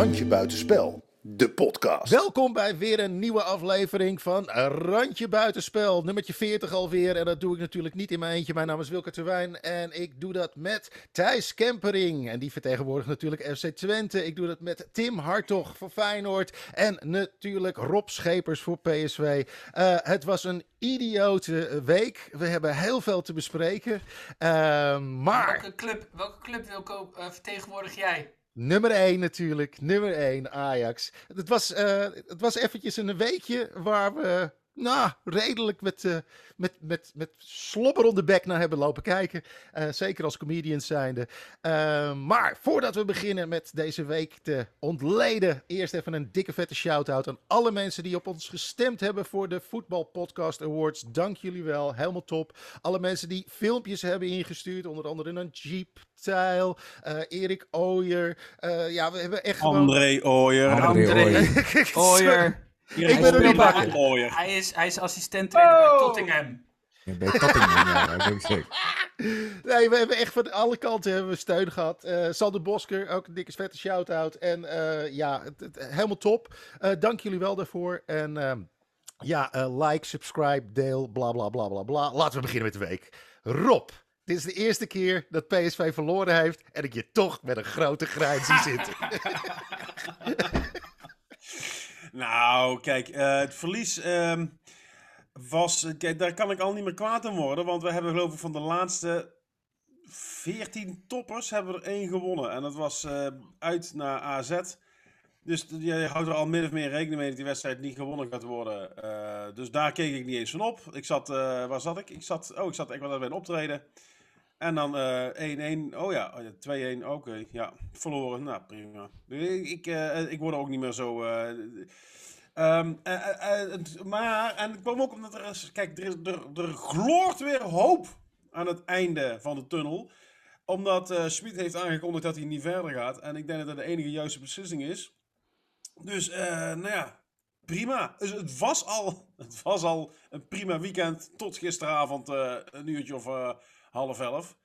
Randje Buitenspel, de podcast. Welkom bij weer een nieuwe aflevering van Randje Buitenspel. Nummertje 40 alweer. En dat doe ik natuurlijk niet in mijn eentje. Mijn naam is Wilke Terwijn. En ik doe dat met Thijs Kempering. En die vertegenwoordigt natuurlijk FC Twente. Ik doe dat met Tim Hartog voor Feyenoord. En natuurlijk Rob Schepers voor PSV. Uh, het was een idiote week. We hebben heel veel te bespreken. Uh, maar... Welke club, welke club Wilco, uh, vertegenwoordig jij? Nummer 1 natuurlijk, nummer 1 Ajax. Het was, uh, het was eventjes een weekje waar we nou, redelijk met, uh, met, met, met slobber om de bek naar hebben lopen kijken. Uh, zeker als comedians zijnde. Uh, maar voordat we beginnen met deze week te ontleden, eerst even een dikke vette shout-out aan alle mensen die op ons gestemd hebben voor de Voetbal Podcast Awards. Dank jullie wel, helemaal top. Alle mensen die filmpjes hebben ingestuurd, onder andere een Jeep Tijl, uh, Erik Ooyer. Uh, ja, we hebben echt André gewoon... Ooyer. André Ooyer. Ik ben er niet bij. Hij is, hij is assistent trainer oh. bij Tottingham. Ja, bij Tottingham, ja, dat ik zeker. Nee, we hebben echt van alle kanten hebben we steun gehad. Uh, Sander Bosker, ook een dikke vette shout-out. En uh, ja, het, het, helemaal top. Uh, dank jullie wel daarvoor. En ehm, ja, like, subscribe, deel, bla bla bla bla bla. Laten we beginnen met de week. Rob, dit is de eerste keer dat PSV verloren heeft en ik je toch met een grote grijns zie zitten. nou, kijk, uh, het verlies uh, was. Kijk, daar kan ik al niet meer kwaad aan worden. Want we hebben, geloof ik, van de laatste 14 toppers hebben we er één gewonnen. En dat was uh, uit naar AZ. Dus je houdt er al min of meer rekening mee dat die wedstrijd niet gewonnen gaat worden. Uh, dus daar keek ik niet eens van op. Ik zat, waar zat ik? Ik zat, oh, ik zat echt wel bij een optreden. En dan 1-1. Uh, oh ja, 2-1. Oké, okay, ja. Verloren. Nou, prima. Ik, uh, ik word ook niet meer zo. Um, maar, en het kwam ook omdat er is. Kijk, er, er, gloort weer hoop aan het einde van de tunnel. Omdat uh, heeft aangekondigd dat hij niet verder gaat. En ik denk dat dat de enige juiste beslissing is. Dus, nou ja, prima. Dus het was al, het was al een prima weekend tot gisteravond, een uurtje of half elf.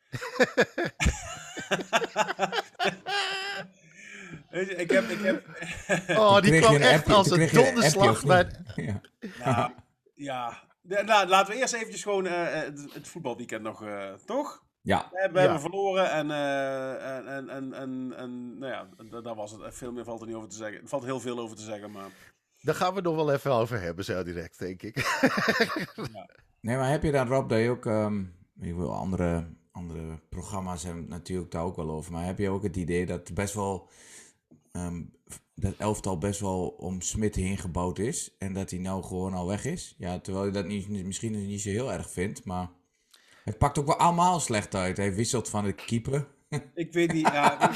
Weet je, ik heb... Ik heb... oh, die kwam echt appje, als een donderslag. Bij... Ja. Nou, ja. Nou, laten we eerst eventjes gewoon uh, het, het, voetbalweekend nog, uh, toch? Ja. We, hebben, we ja. hebben verloren en, uh, en, en, en, en, nou ja, daar was het. Veel meer valt er niet over te zeggen. Er valt heel veel over te zeggen, maar... Daar gaan we nog wel even over hebben, zo direct, denk ik. ja. Nee, maar heb je dan, Rob, dat je ook... Um, ik wil andere, andere programma's hebben natuurlijk daar ook wel over. Maar heb je ook het idee dat best wel um, dat elftal best wel om Smit heen gebouwd is. En dat hij nou gewoon al weg is. Ja, terwijl je dat niet, misschien niet zo heel erg vindt. Maar het pakt ook wel allemaal slecht uit. Hij wisselt van de keeper. Ik weet niet. Ja,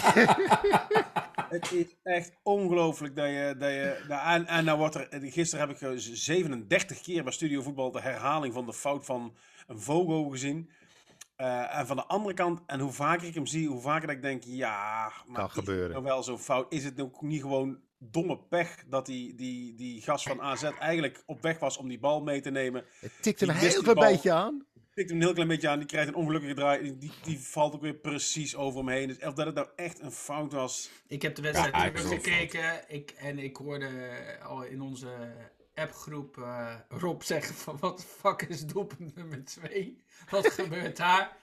het is echt ongelooflijk dat je. Dat je nou, en, en nou wordt er. Gisteren heb ik 37 keer bij Studio Voetbal de herhaling van de fout van een Vogo gezien. Uh, en van de andere kant, en hoe vaker ik hem zie, hoe vaker dat ik denk, ja, maar kan gebeuren. nou wel zo fout? Is het ook niet gewoon domme pech dat die, die, die gast van AZ eigenlijk op weg was om die bal mee te nemen? Het tikt hem een heel klein beetje aan. Tikt hem een heel klein beetje aan, die krijgt een ongelukkige draai, die, die valt ook weer precies over hem heen. Dus of dat het nou echt een fout was. Ik heb de wedstrijd ja, gekeken ik, en ik hoorde al in onze appgroep uh, Rob zeggen van wat de fuck is doelpunt nummer 2? Wat gebeurt daar?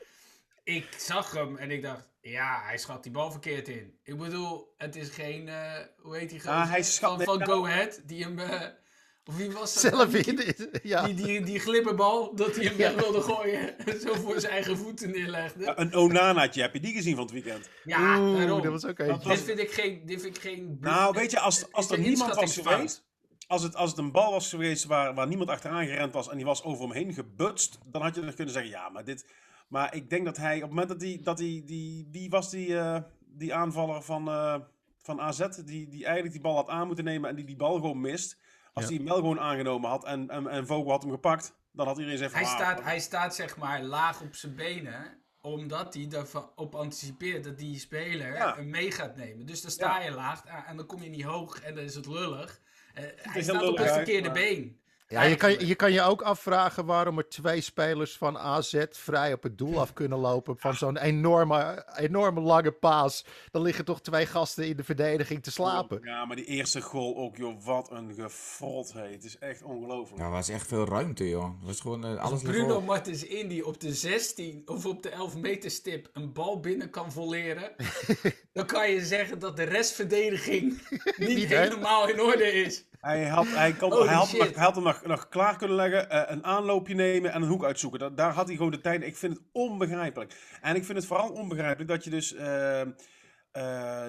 Ik zag hem en ik dacht, ja, hij schat die bal verkeerd in. Ik bedoel, het is geen, uh, hoe heet die ah, hij schat, van, van Go Ahead, die hem, uh, of wie was dat? Zelf die, die, ja. die, die, die glibberbal, dat hij hem ja. weg wilde gooien en zo voor zijn eigen voeten neerlegde. Ja, een Onanaatje, heb je die gezien van het weekend? Ja, Oeh, daarom. dat was ook eentje. Dit vind ik geen, dit vind ik geen... Nou, weet je, als, als er niemand was geweest als het, als het een bal was geweest waar, waar niemand achteraan gerend was en die was over hem heen gebutst, dan had je nog kunnen zeggen, ja, maar dit... Maar ik denk dat hij, op het moment dat hij, dat hij die, wie was die, uh, die aanvaller van, uh, van AZ, die, die eigenlijk die bal had aan moeten nemen en die die bal gewoon mist. Als ja. hij hem wel gewoon aangenomen had en, en, en Vogel had hem gepakt, dan had iedereen gezegd hij, staat, hij staat zeg maar laag op zijn benen, omdat hij erop anticipeert dat die speler ja. hem mee gaat nemen. Dus dan sta je laag en dan kom je niet hoog en dan is het lullig. Uh, hij staat op het verkeerde maar... been. Ja, je kan, je kan je ook afvragen waarom er twee spelers van AZ vrij op het doel af kunnen lopen. Van zo'n enorme, enorme lange paas. Dan liggen toch twee gasten in de verdediging te slapen. Ja, maar die eerste goal ook, joh. Wat een gefrot, hé. Het is echt ongelooflijk. Ja, er was echt veel ruimte, joh. Het was gewoon eh, alles Bruno ervoor. Martens Indy op de 16 of op de 11 meter stip een bal binnen kan volleren. dan kan je zeggen dat de restverdediging niet, Niet, helemaal in orde is. Hij had, hij kon, hij had, nog, hij had hem nog, nog klaar kunnen leggen, eh, een aanloopje nemen en een hoek uitzoeken. Da- daar had hij gewoon de tijd. Ik vind het onbegrijpelijk. En ik vind het vooral onbegrijpelijk dat je dus eh, eh,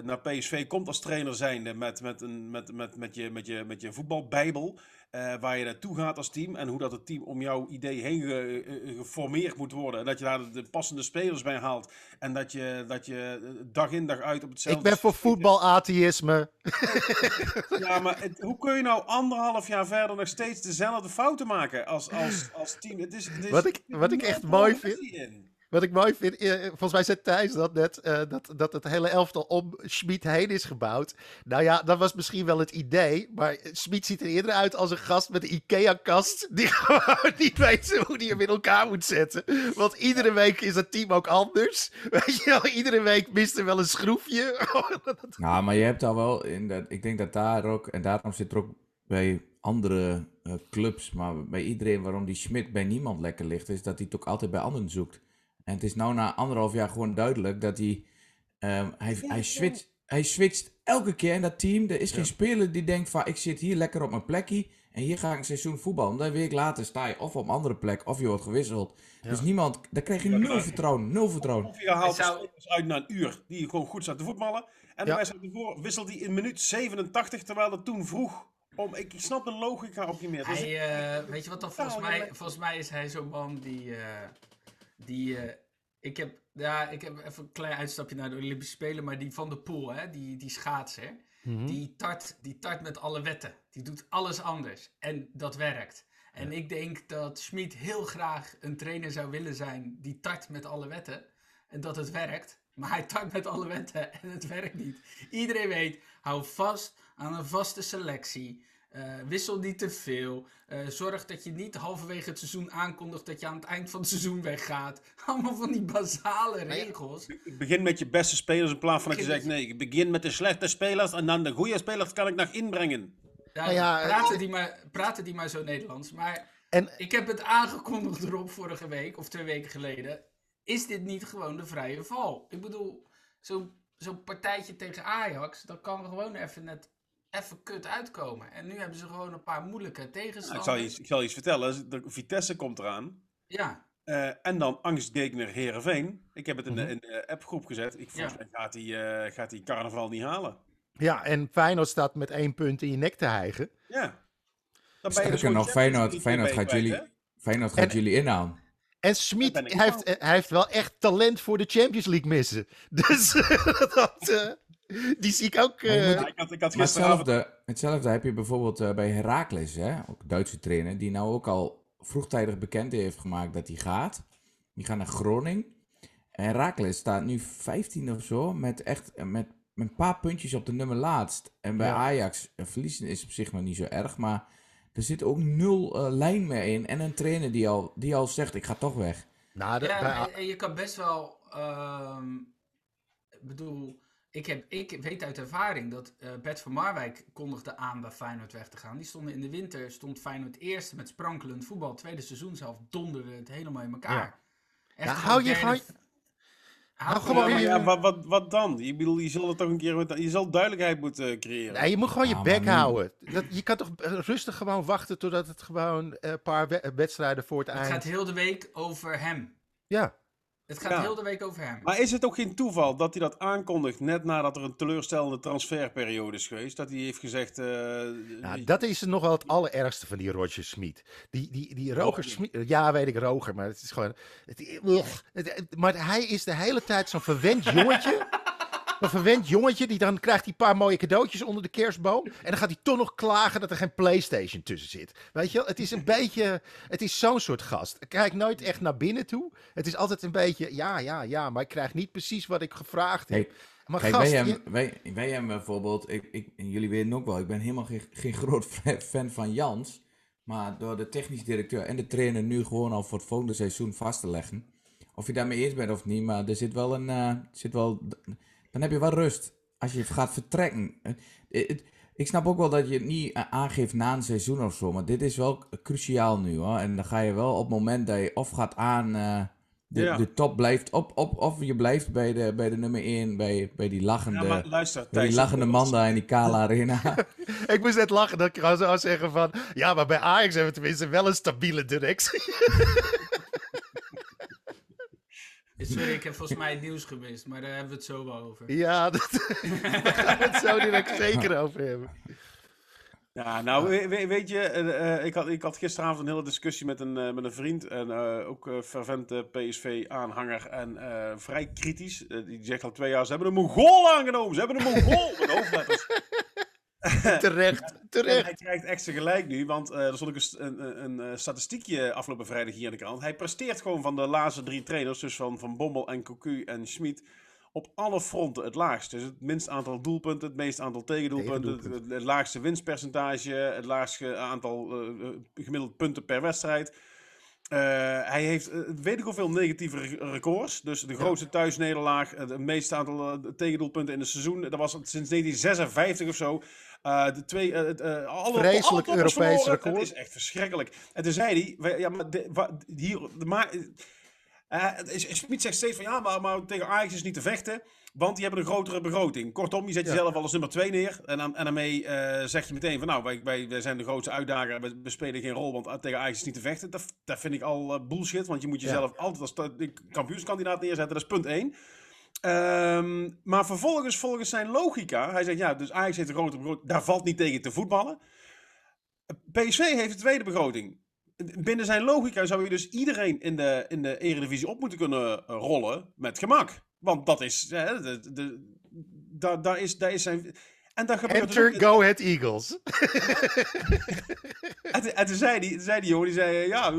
naar PSV komt als trainer zijnde met, met, een, met, met, met, je, met, je, met je voetbalbijbel. Eh, waar je naartoe gaat als team en hoe dat het team om jouw idee heen ge- eh, geformeerd moet worden. En dat je daar de, de passende spelers bij haalt. En dat je, dat je eh, dag in dag uit op hetzelfde... Ik ben voor voetbalatheïsme. Ja, maar het- hoe kun je nou anderhalf jaar verder nog steeds dezelfde fouten maken als, als, als team? Het is, het is, Wat ik- wat ik echt mooi vind- in. Wat ik mooi vind, eh, volgens mij zei Thijs dat net, eh, dat, dat het hele elftal om Schmid heen is gebouwd. Nou ja, dat was misschien wel het idee, maar Schmid ziet er eerder uit als een gast met een Ikea-kast, die gewoon niet weet hoe die hem in elkaar moet zetten. Want iedere week is het team ook anders. Weet je wel, iedere week mist er wel een schroefje. Nou, maar je hebt al wel, in dat, ik denk dat daar ook, en daarom zit er ook bij andere eh, clubs, maar bij iedereen waarom die Schmidt bij niemand lekker ligt, is dat hij het ook altijd bij anderen zoekt. En het is nou na anderhalf jaar gewoon duidelijk dat hij, ehm, hij, hij, switcht, hij switcht elke keer in dat team. Er is geen speler die denkt van, ik zit hier lekker op mijn plekje en hier ga ik een seizoen voetballen. En dan een week later sta je of op een andere plek of je wordt gewisseld. Dus niemand, daar krijg je nul vertrouwen, nul vertrouwen. Of je haalt zou- uit na een uur die gewoon goed zaten te voetballen. En de Ja. wedstrijd ervoor wisselt hij in minuut 87, terwijl het toen vroeg. Om, ik, ik snap de logica ook niet meer. Dus Hij, eh, weet je wat dan volgens mij, volgens mij is hij zo'n man die, eh, die eh, ik heb, ja, ik heb even een klein uitstapje naar de Olympische Spelen, maar die van de Poel, hè, die, die schaatser, Mhm. die tart, die tart met alle wetten. Die doet alles anders en dat werkt. En ik denk dat Schmid heel graag een trainer zou willen zijn die tart met alle wetten en dat het werkt. Maar hij tart met alle wetten en het werkt niet. Iedereen weet, hou vast aan een vaste selectie. Eh, wissel niet te veel. Eh, zorg dat je niet halverwege het seizoen aankondigt dat je aan het eind van het seizoen weggaat. Allemaal van die basale regels. Ik begin met je beste spelers in plaats van dat je zegt: nee, ik begin met de slechte spelers en dan de goede spelers kan ik nog inbrengen. Ja, Nou ja, praten, die maar, praten die maar zo Nederlands. Maar En ik heb het aangekondigd erop vorige week, of twee weken geleden. Is dit niet gewoon de vrije val? Ik bedoel, zo'n zo'n partijtje tegen Ajax, dat kan gewoon even net even kut uitkomen. En nu hebben ze gewoon een paar moeilijke Nou, ik, tegenstanders. zal iets- ik zal je iets vertellen: de Vitesse komt eraan. Ja, Eh, en dan angstgegner Herenveen. Ik heb het in de, Mhm. in de appgroep gezet. Ik, volgens Ja. mij gaat hij eh, gaat hij carnaval niet halen. ja, en Feyenoord staat met één punt in je nek te hijgen. Ja. Dan ben je Sterker dus nog, Feyenoord, Feyenoord gaat jullie, hè? Feyenoord gaat En- jullie inhalen. En Smit, hij heeft, hij heeft wel echt talent voor de Champions League missen. Dus dat, eh, die zie ik ook. Eh, moet- Ja, ik had, ik had Maar gisteravond... hetzelfde, hetzelfde heb je bijvoorbeeld eh, bij Heracles, hè? ook Duitse trainer, die nou ook al vroegtijdig bekend heeft gemaakt dat hij gaat. Die gaat naar Groningen. En Heracles staat nu 15 of zo, met echt eh, met, met een paar puntjes op de nummer laatst. En bij Ja. Ajax, verliezen is op zich nog niet zo erg, maar er zit ook nul eh, lijn meer in. En een trainer die al, die al zegt, ik ga toch weg. nou, de- ja bij- en, en je kan best wel. ehm, ik bedoel, ik, heb, ik weet uit ervaring dat eh, Bert van Marwijk kondigde aan bij Feyenoord weg te gaan. Die stonden in de winter, stond Feyenoord eerste met sprankelend voetbal. Tweede seizoen zelf donderde het helemaal in elkaar. Ja. Echt Ja, hou je derde- gewoon- Hou gewoon Ja, wat, wat, wat dan? Je, bedoel, je zal er toch een keer... Je zal duidelijkheid moeten eh, creëren. Nee, je moet gewoon je Ah, bek houden. Dat, je kan toch eh, rustig gewoon wachten totdat het gewoon een paar we- wedstrijden voor het Het eind... gaat heel de week over hem. Ja, Het gaat Ja. heel de week over hem. Maar is het ook geen toeval dat hij dat aankondigt net nadat er een teleurstellende transferperiode is geweest? Dat hij heeft gezegd... eh, nou, dat is nog wel het allerergste van die Roger Smit. Die, die, die Roger. Smit... Ja, weet ik, Roger, maar het is gewoon... Het, ugh. Het- het- maar hij is de hele tijd zo'n verwend jongetje... Een verwend jongetje, die dan krijgt een paar mooie cadeautjes onder de kerstboom. En dan gaat hij toch nog klagen dat er geen Playstation tussen zit. Weet je wel, het is een beetje, het is zo'n soort gast. Kijk nooit echt naar binnen toe. Het is altijd een beetje, ja, ja, ja, maar ik krijg niet precies wat ik gevraagd heb. Hey, maar Kijk, gast, wij, je- bijvoorbeeld, ik, ik, jullie weten ook wel, ik ben helemaal geen, geen groot fan van Jans. Maar door de technisch directeur en de trainer nu gewoon al voor het volgende seizoen vast te leggen. Of je daarmee eens bent of niet, maar er zit wel een. eh, zit wel, dan heb je wel rust. Als je gaat vertrekken. Ik snap ook wel dat je het niet eh, aangeeft na een seizoen of zo. Maar dit is wel cruciaal nu hoor. En dan ga je wel op het moment dat je of gaat aan. eh, de, Ja. de top blijft op, op, of je blijft bij de, bij de nummer 1, bij, bij die lachende, Ja, maar luister, bij die lachende dat- man daar in die kale arena. Ik moest net lachen dat ik zou zeggen van... Ja, maar bij Ajax hebben we tenminste wel een stabiele directie. Sorry, ik heb volgens mij het nieuws gemist, maar daar hebben we het zo wel over. Ja, dat, daar gaan we het zo direct zeker over hebben. Ja, nou, we- we- weet je, eh, eh, ik, had, ik had gisteravond een hele discussie met een, eh, met een vriend. En eh, ook eh fervente PSV-aanhanger. En eh, vrij kritisch. Die zegt al twee jaar: ze hebben een Mongool aangenomen. Ze hebben een Mongool. Met hoofdletters. Terecht, En terecht. hij krijgt echt zijn gelijk nu, want eh er stond ook een, een, een, eh, statistiekje afgelopen vrijdag hier in de krant. Hij presteert gewoon van de laatste drie trainers, dus van, van Bommel en Cocu en Schmid, op alle fronten het laagst. Dus het minst aantal doelpunten, het meest aantal tegendoelpunten, het, Tegendoelpunten. het, het laagste winstpercentage, het laagste aantal eh, eh, gemiddeld punten per wedstrijd. Hij heeft weet ik hoeveel negatieve re- records. Dus de grootste thuisnederlaag, het meeste aantal tegendoelpunten in het seizoen. Dat was het sinds 1956 of zo. Eh, de twee, het, eh, alle, Vreselijk alle Europees record. Het is echt verschrikkelijk. En toen zei hij, ja, maar de, wa- hier, de, maar, Smit zegt steeds van ja, maar, maar tegen Ajax is niet te vechten. Want die hebben een grotere begroting. Kortom, je zet Ja. jezelf al als nummer 2 neer. En, dan, en daarmee zeg je meteen van nou, wij, wij, wij zijn de grootste uitdager. We, we spelen geen rol, want tegen Ajax is niet te vechten. Dat, dat vind ik al bullshit. Want je moet jezelf altijd als kampioenskandidaat neerzetten. Dat is punt 1. Ehm, maar vervolgens, volgens zijn logica, hij zegt ja, dus Ajax heeft een grotere begroting. Daar valt niet tegen te voetballen. PSV heeft de tweede begroting. Binnen zijn logica zou je dus iedereen in de, in de Eredivisie op moeten kunnen eh, rollen met gemak. Want dat is, hè, de, de, daar, daar is, daar is zijn... En dat gebeurt dus ook- Enter Go Ahead Eagles. En, toen- en toen zei die, toen zei die jongen, die zei, ja,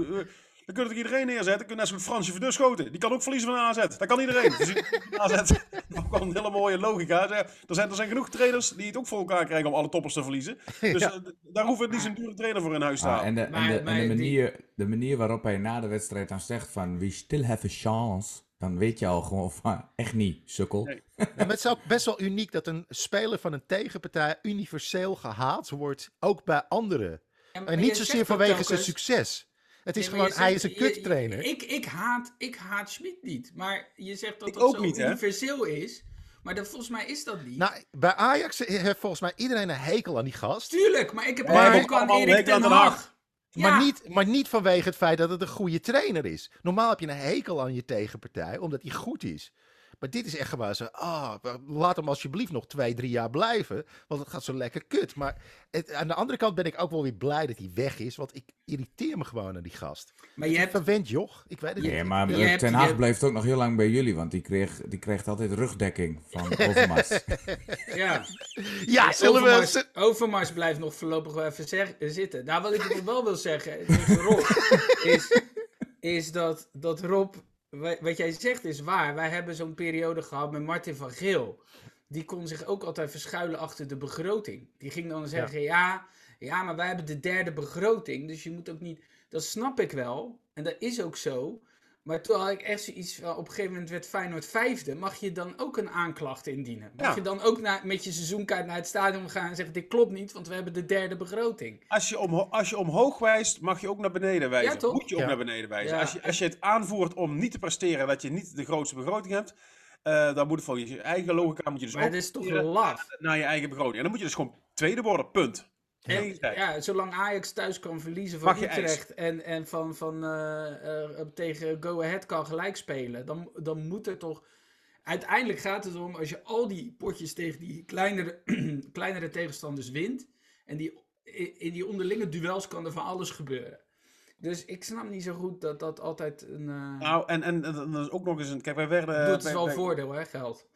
we kunnen toch iedereen neerzetten? Kunnen net zo goed Fransje Verdus schoten. Die kan ook verliezen van AZ. Dat kan iedereen. Dus AZ, dat kwam een hele mooie logica. Er zijn, er zijn genoeg trainers die het ook voor elkaar krijgen om alle toppers te verliezen. Dus Ja. eh, daar hoeven we niet zo'n dure trainer voor in huis te Ah, halen. en de, en Maar- de, en manier, de manier waarop hij na de wedstrijd dan zegt van we still have a chance, dan weet je al gewoon van echt niet, sukkel. Nee. Ja, maar het is ook best wel uniek dat een speler van een tegenpartij universeel gehaat wordt, ook bij anderen. En niet zozeer ook vanwege zijn telkens- succes. Het is Nee, gewoon, hij is een kuttrainer. Ik, ik, haat, ik haat Schmid niet. Maar je zegt dat Ik het ook zo niet, hè? universeel is. Maar dat, volgens mij is dat niet. Nou, bij Ajax heeft volgens mij iedereen een hekel aan die gast. Tuurlijk, maar ik heb Maar- een hekel aan Erik ten. Hag. Maar, niet, maar niet vanwege het feit dat het een goede trainer is. Normaal heb je een hekel aan je tegenpartij, omdat hij goed is. Maar dit is echt gewoon zo, ah, laat hem alsjeblieft nog twee, drie jaar blijven. Want het gaat zo lekker kut. Maar het, aan de andere kant ben ik ook wel weer blij dat hij weg is. Want ik irriteer me gewoon aan die gast. maar je hebt... Verwend joch, ik weet het Ja, niet. maar Je eh, Ten Haag hebt- blijft ook nog heel lang bij jullie, want die kreeg, die kreeg altijd rugdekking van Overmars. Ja, Ja, zullen we... Overmars, Overmars blijft nog voorlopig wel even zeg- zitten. Nou, wat ik wel wil zeggen tegen Rob, is, is dat, dat Rob, wat jij zegt is waar. Wij hebben zo'n periode gehad met Martin van Geel. Die kon zich ook altijd verschuilen achter de begroting. Die ging dan zeggen, ja, ja, maar wij hebben de derde begroting, dus je moet ook niet... Dat snap ik wel, en dat is ook zo. Maar toen had ik echt zoiets van, op een gegeven moment werd Feyenoord vijfde. Mag je dan ook een aanklacht indienen? Mag Ja. je dan ook naar, met je seizoenkaart naar het stadion gaan en zeggen, dit klopt niet, want we hebben de derde begroting. Als je, omho- als je omhoog wijst, mag je ook naar beneden wijzen. Ja, toch? Moet je ook Ja. naar beneden wijzen. Ja. Als, je, als je het aanvoert om niet te presteren, dat je niet de grootste begroting hebt, eh, dan moet het volgens je eigen logica moet je dus Maar ook het is toch laf. naar je eigen begroting. En dan moet je dus gewoon tweede worden, punt. En, ja, zolang Ajax thuis kan verliezen van Utrecht en, en van, van, eh, eh, tegen Go Ahead kan gelijk spelen, dan, dan moet er toch... Uiteindelijk gaat het om, als je al die potjes tegen die kleinere, kleinere tegenstanders wint, en die, in die onderlinge duels kan er van alles gebeuren. Dus ik snap niet zo goed dat dat altijd een... eh Nou, en, en, en dan is ook nog eens een... Kijk, wij werden... het wij- wel wij- voordeel, hè, geld.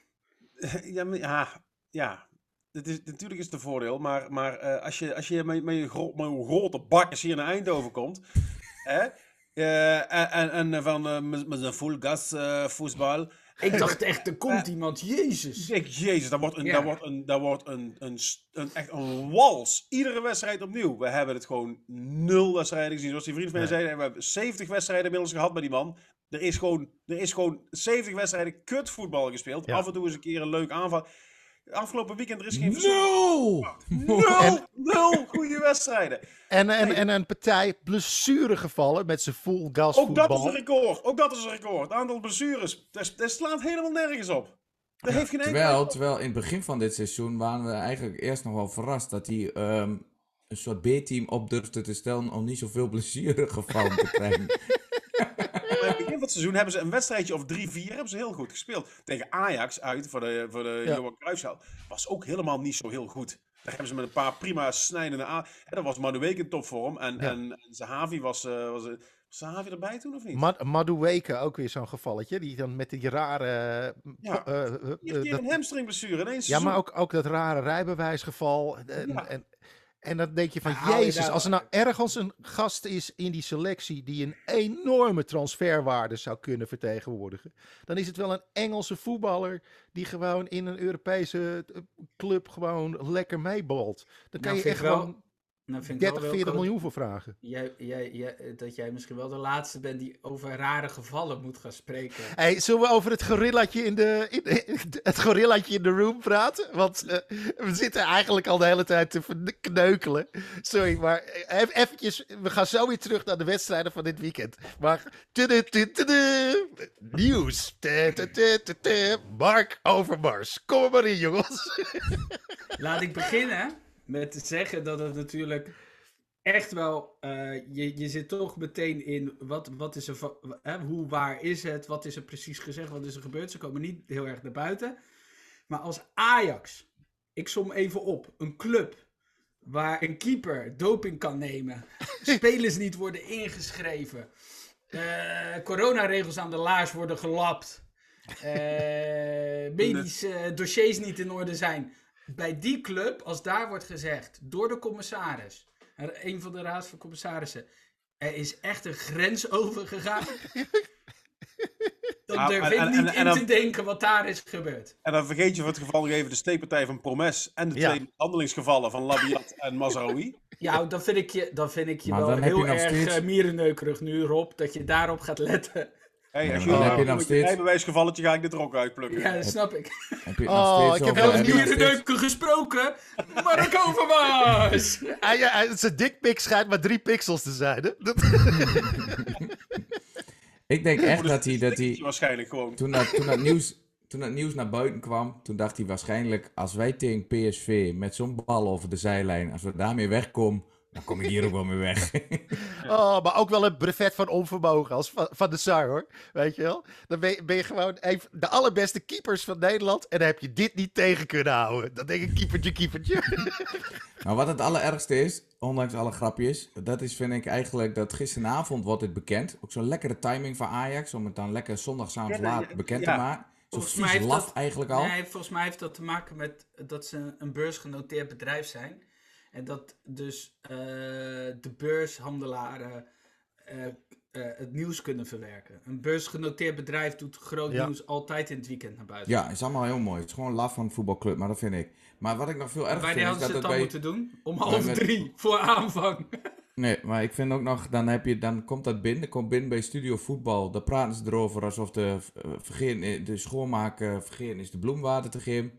Ja, ja, ja. Het is, natuurlijk is het een voordeel, maar, maar eh, als je, als je met, met, je gro met je grote bakkers hier naar Eindhoven komt, hè, Eh, en, en, en van uh, met, met een full gas uh, voetbal. Ik dacht echt, er komt iemand, jezus. Ik, jezus, daar wordt, een, Ja. daar wordt, een, daar wordt een, een, een, echt een wals. Iedere wedstrijd opnieuw. We hebben het gewoon nul wedstrijden gezien. Zoals die vriend van mij zei, we hebben 70 wedstrijden inmiddels gehad met die man. Er is gewoon, er is gewoon 70 wedstrijden kutvoetbal gespeeld. Ja. Af en toe eens een keer een leuk aanval. Afgelopen weekend er is geen Nul! Nul, nul goede wedstrijden. En, en, Nee. en een partij blessuregevallen met zijn full gas Ook dat is een record. Ook dat is een record. Het aantal blessures. Dat, dat slaat helemaal nergens op. Dat heeft geen. Terwijl, terwijl in het begin van dit seizoen waren we eigenlijk eerst nog wel verrast dat hij ehm, een soort B-team op durfde te stellen om niet zoveel blessuregevallen te krijgen. Maar in het begin van het seizoen hebben ze een wedstrijdje of drie, vier hebben ze heel goed gespeeld. Tegen Ajax uit voor de, voor de Ja. Johan Cruijffschaal. Was ook helemaal niet zo heel goed. Daar hebben ze met een paar prima snijdende aan. En dat was Madueke in topvorm. En, Ja. en, en Zahavi was, eh was, was Zahavi erbij toen of niet? Mad Madueke, ook weer zo'n gevalletje. Die dan met die rare... Ja. eh, eh, Die heeft eh, een keer dat- een hamstringblessure ineens. ja, maar ook, ook dat rare rijbewijsgeval. En, Ja. en, en dan denk je van, jezus, als er nou ergens een gast is in die selectie die een enorme transferwaarde zou kunnen vertegenwoordigen, dan is het wel een Engelse voetballer die gewoon in een Europese eh, club gewoon lekker meebalt. Dan kan Nou, je echt wel- gewoon Nou vind ik 30, wel, 40 Wilco, miljoen voor vragen. Jij, jij, jij, dat jij misschien wel de laatste bent die over rare gevallen moet gaan spreken. Hey, zullen we over het gorillaatje in de, in, in- het gorillaatje in de room praten? Want eh, we zitten eigenlijk al de hele tijd te kneukelen. Sorry, maar eh, even eventjes, we gaan zo weer terug naar de wedstrijden van dit weekend. Maar tudu, tudu, tudu, nieuws. Mark Overmars. Kom maar in, jongens. Laat ik beginnen met te zeggen dat het natuurlijk echt wel. eh, je, je zit toch meteen in. Wat, wat is er. Hè, hoe waar is het? Wat is er precies gezegd? Wat is er gebeurd? Ze komen niet heel erg naar buiten. Maar als Ajax. Ik som even op. Een club. Waar een keeper doping kan nemen. Spelers niet worden ingeschreven. eh, coronaregels aan de laars worden gelapt. eh, medische dossiers niet in orde zijn bij die club, als daar wordt gezegd door de commissaris, er- een van de raads van commissarissen, er is echt een grens overgegaan. Dan Ah, durf ik niet en- en in dan- te denken wat daar is gebeurd. En dan vergeet je voor het geval nog even de steekpartij van Promes en de Ja. twee handelingsgevallen van Labiat en Mazraoui. Ja, dan vind ik je, dan vind ik je Maar wel dan heel erg steeds- eh, mierenneukerig nu, Rob, dat je daarop gaat letten. Hey, als maar je heb nog steeds- rijbewijsgevalletje ga ik dit er ook uitplukken. Ja, dat snap ik. Heb je het Oh, steeds ik heb over- wel heb je nog steeds- Mierenneuken gesproken, Mark Overmars! Hij, hij, zijn dikpik schijnt maar drie pixels te zijn. Hè? Ik denk echt dat hij, dat hij Waarschijnlijk gewoon. toen, dat, toen, dat nieuws, toen dat nieuws naar buiten kwam, toen dacht hij waarschijnlijk, als wij tegen PSV met zo'n bal over de zijlijn, als we daarmee wegkomen, dan kom ik hier ook wel mee weg. Oh, maar ook wel een brevet van onvermogen als van, van de Sar, hoor. Weet je wel? Dan ben je, ben je gewoon een van de allerbeste keepers van Nederland. En dan heb je dit niet tegen kunnen houden. Dan denk ik, keepertje, keepertje. Maar wat het allerergste is, ondanks alle grapjes, dat is vind ik eigenlijk dat gisteravond wordt het bekend. Ook zo'n lekkere timing van Ajax, om het dan lekker zondagavond Ja, laat bekend ja. te maken. Volgens mij heeft dat- eigenlijk al. Nee, volgens mij heeft dat te maken met dat ze een beursgenoteerd bedrijf zijn. En dat dus eh, de beurshandelaren eh, eh, het nieuws kunnen verwerken. Een beursgenoteerd bedrijf doet groot Ja. nieuws altijd in het weekend naar buiten. Ja, is allemaal heel mooi. Het is gewoon laf van een voetbalclub, maar dat vind ik. Maar wat ik nog veel erger Wanneer vind, is hadden dat ze het bij... dan moeten doen? Om half met- drie, voor aanvang. Nee, maar ik vind ook nog, dan, heb je, dan komt dat binnen, komt binnen bij Studio Voetbal. Daar praten ze erover alsof de, vergeten, de schoonmaker vergeten is de bloemwater te geven.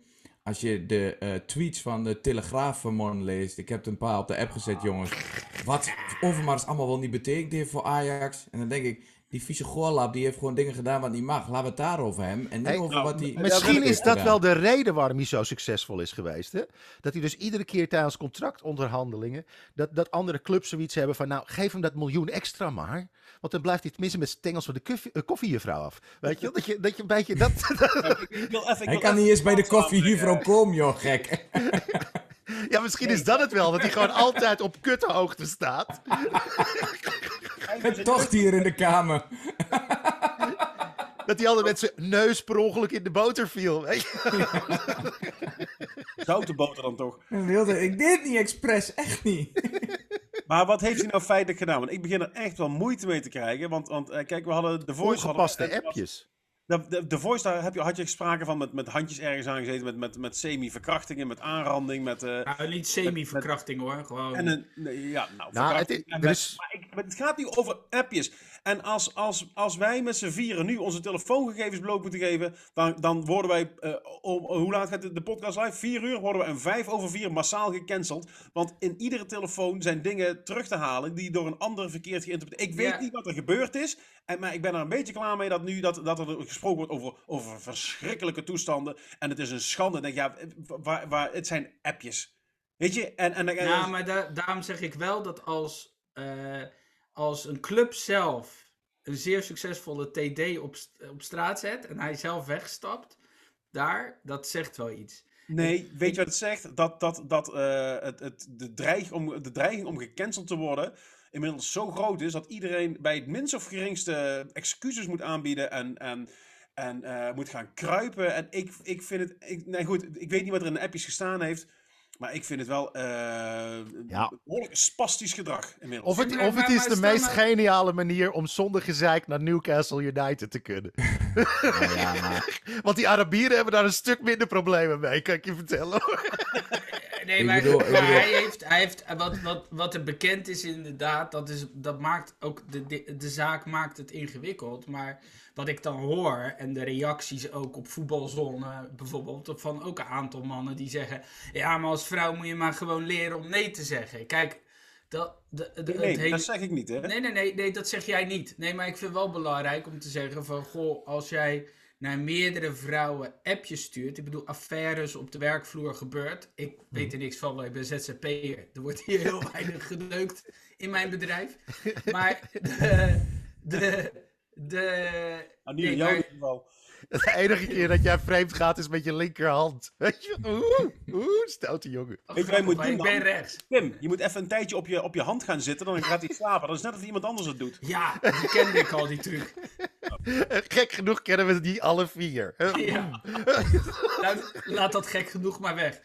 Als je de eh, tweets van de Telegraaf vanmorgen leest, ik heb het een paar op de app gezet, jongens. Wat Overmars allemaal wel niet betekent heeft voor Ajax. En dan denk ik, die vieze goorlap, die heeft gewoon dingen gedaan wat niet mag. Laten we het daarover hebben en niet Hey, over nou, wat hij... Misschien heeft is dat gedaan. wel de reden waarom hij zo succesvol is geweest. Hè? Dat hij dus iedere keer tijdens contractonderhandelingen. Dat, dat andere clubs zoiets hebben van. Nou, geef hem dat miljoen extra maar. Want dan blijft hij tenminste met stengels van de koffie, eh, koffiejuffrouw af. Weet je wel? Dat je, dat je een beetje dat. Ik wil even, ik Hij wil kan niet eens bij de wat koffie aanbrengen. juffrouw komen, joh, gek. ja, misschien is dat het wel. Dat hij gewoon altijd op kuthoogte staat. Toch hier in de kamer. Dat hij altijd met zijn neus per ongeluk in de boter viel. Weet je? Zoute boter dan toch. Wilde, ik deed het niet expres, echt niet. Maar wat heeft hij nou feitelijk gedaan? Want ik begin er echt wel moeite mee te krijgen. Want, want eh, kijk, we hadden de voice... Ongepaste was- appjes. De, de, de voice, daar heb je, had je sprake van met, met handjes ergens aangezeten, met, met, met semi-verkrachtingen, met aanranding, met... eh, Nou, niet semi-verkrachting hoor, gewoon. en een, ja, nou, Nou, het, verkrachting en er met- is, maar, ik, maar het gaat nu over appjes. En als, als, als wij met z'n vieren nu onze telefoongegevens bloot moeten geven, dan, dan worden wij, eh, om, hoe laat gaat de, de podcast live? Vier uur worden we en vijf over vier massaal gecanceld. Want in iedere telefoon zijn dingen terug te halen die door een ander verkeerd geïnterpreteerd Ik weet Ja. niet wat er gebeurd is, en, maar ik ben er een beetje klaar mee dat nu dat, dat er gesproken wordt over, over verschrikkelijke toestanden. En het is een schande. Denk ja, waar, waar, het zijn appjes. Weet je? En, en, en, Ja, maar da- daarom zeg ik wel dat als, eh, als een club zelf een zeer succesvolle TD op, op straat zet en hij zelf wegstapt, daar, dat zegt wel iets. Nee, weet je wat het zegt? Dat, dat, dat eh, het, het, de, dreig om, de dreiging om gecanceld te worden inmiddels zo groot is dat iedereen bij het minst of geringste excuses moet aanbieden en, en, en eh, moet gaan kruipen. En ik, ik vind het. Ik, nee, goed, ik weet niet wat er in de appjes gestaan heeft. Maar ik vind het wel eh Ja. behoorlijk spastisch gedrag inmiddels. of het, of het is de meest nou- geniale manier om zonder gezeik naar Newcastle United te kunnen. Nou ja, maar Want die Arabieren hebben daar een stuk minder problemen mee, kan ik je vertellen. Nee, Ik maar, bedoel- ik maar bedoel- hij heeft, hij heeft wat, wat, wat er bekend is inderdaad, dat, is, dat maakt ook, de, de, de zaak maakt het ingewikkeld. Maar wat ik dan hoor, en de reacties ook op voetbalzone bijvoorbeeld, van ook een aantal mannen die zeggen, ja, maar als vrouw moet je maar gewoon leren om nee te zeggen. Kijk, dat, de, de, nee, het nee, hele- dat zeg ik niet, hè? Nee, nee, nee, nee, dat zeg jij niet. Nee, maar ik vind het wel belangrijk om te zeggen van, goh, als jij naar meerdere vrouwen appjes stuurt, ik bedoel, affaires op de werkvloer gebeurt. Ik weet er niks van, want ik ben ZZP'er. Er wordt hier heel weinig geneukt in mijn bedrijf. Maar de, de, de, Nou, niet nee, in jouw geval. De enige keer dat jij vreemd gaat is met je linkerhand. Weet je? Oeh, oeh, stoute jongen. Weet je wat je moet Maar doen ik ben rechts. Tim, je moet even een tijdje op je, op je hand gaan zitten, dan gaat hij slapen. Dat is net of iemand anders het doet. Ja, die kende ik al, die truc. Gek genoeg kennen we die alle vier. Ja. Nou, laat dat gek genoeg maar weg.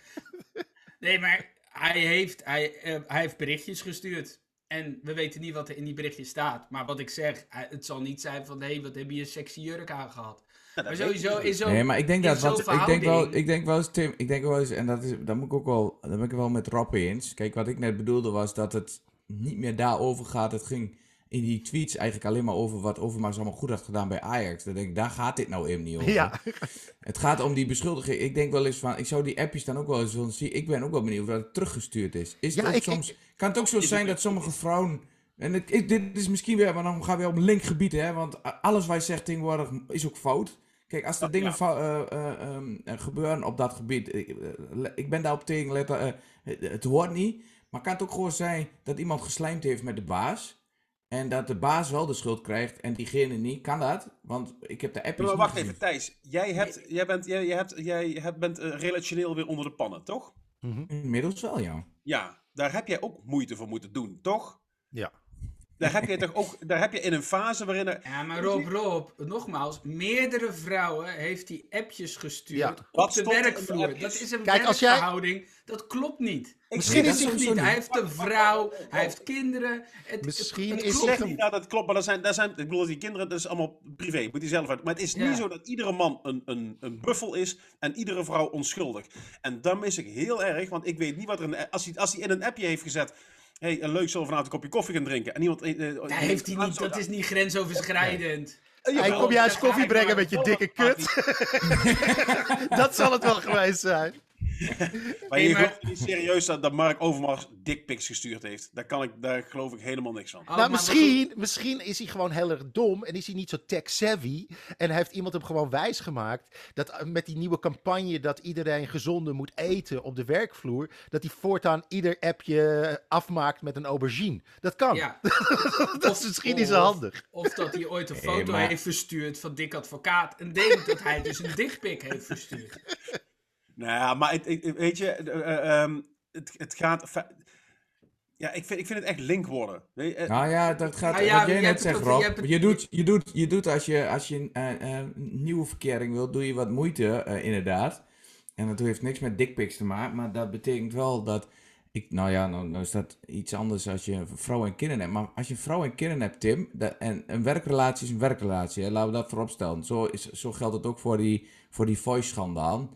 Nee, maar hij heeft, hij, eh, hij heeft berichtjes gestuurd. En we weten niet wat er in die berichtjes staat. Maar wat ik zeg, het zal niet zijn van... Hé, wat heb je een sexy jurk aangehad. Dat Maar sowieso is zo... Nee, maar ik denk dat, want ik denk wel, ik denk wel eens, Tim, ik denk wel eens, en dat is, daar moet ik ook wel, daar ben ik wel met Rob eens. Kijk, wat ik net bedoelde was dat het niet meer daarover gaat. Het ging in die tweets eigenlijk alleen maar over wat Overmars allemaal goed had gedaan bij Ajax. Dan denk ik, daar gaat dit nou even niet over. Ja, Het gaat om die beschuldiging. Ik denk wel eens van, ik zou die appjes dan ook wel eens willen zien. Ik ben ook wel benieuwd of dat teruggestuurd is. Is het Ja, ook ik- soms, kan het ook zo zijn dat sommige vrouwen... En dit is misschien weer, maar dan gaan we weer op een linkgebied, hè. Want alles wat je zegt tegenwoordig is ook fout. Kijk, als er dingen ja. eh, eh, ehm, eh, gebeuren op dat gebied... Ik, eh, ik ben daarop tegen, let, eh, het, het hoort niet. Maar kan het ook gewoon zijn dat iemand geslijmd heeft met de baas... En dat de baas wel de schuld krijgt en diegene niet. Kan dat? Want ik heb de appjes Maar wacht even, Thijs. Jij, hebt, jij bent, jij, jij hebt, jij hebt, bent relationeel weer onder de pannen, toch? Inmiddels wel, ja. Ja, daar heb jij ook moeite voor moeten doen, toch? ja. Daar heb je toch ook, daar heb je in een fase waarin er... Ja, maar Rob, Rob, nogmaals, meerdere vrouwen heeft hij appjes gestuurd Ja. op Wat de er werkvloer. Dat is een Kijk, als jij- werkverhouding, dat klopt niet. Misschien dat is toch het niet. Hij heeft een vrouw, hij heeft kinderen. Het, Misschien het, is het zeg het- niet dat het klopt, maar dat zijn, dat zijn, ik bedoel, die kinderen, dat is allemaal privé, moet hij zelf uit. Maar het is Ja. niet zo dat iedere man een, een, een buffel is en iedere vrouw onschuldig. En dan mis ik heel erg, want ik weet niet wat er in, als hij, als hij in een appje heeft gezet, hey, leuk, zullen we vanavond een kopje koffie gaan drinken? En iemand... eh, eh, Daar heeft hij niet, zo- dat is niet grensoverschrijdend. Hij jawel. komt juist dat koffie brengen met je dikke kut. dat zal het wel geweest zijn. Maar je gelooft niet serieus dat, dat Mark Overmars dickpics gestuurd heeft. Daar, kan ik, daar geloof ik helemaal niks van. Oh, nou, maar misschien, misschien is hij gewoon heel erg dom en is hij niet zo tech-savvy. En heeft iemand hem gewoon wijsgemaakt dat eh, met die nieuwe campagne dat iedereen gezonder moet eten op de werkvloer, dat hij voortaan ieder appje afmaakt met een aubergine. Dat kan. Ja. dat is misschien niet zo handig. Of dat hij ooit een Hey, foto maar- heeft verstuurd van Dick Advocaat. En denkt dat hij dus een dickpic heeft verstuurd. Nou ja, maar het, het- weet je, eh, eh, ehm, het, het gaat... Ja, ik vind, ik vind het echt link worden. Weet je, eh, Nou ja, dat gaat, Nou ja, wat jij net zegt, Rob. je hebt het- Je doet, je doet, je doet als je, als je een nieuwe verkering wilt, doe je wat moeite, eh, inderdaad. En dat heeft niks met dickpics te maken, maar dat betekent wel dat ik, nou ja, nou, nou is dat iets anders als je een vrouw en kinderen hebt. Maar als je een vrouw en kinderen hebt, Tim, dat, en een werkrelatie is een werkrelatie. Hè, laten we dat voorop stellen. Zo, is, zo geldt het ook voor die, voor die voice-schandaal.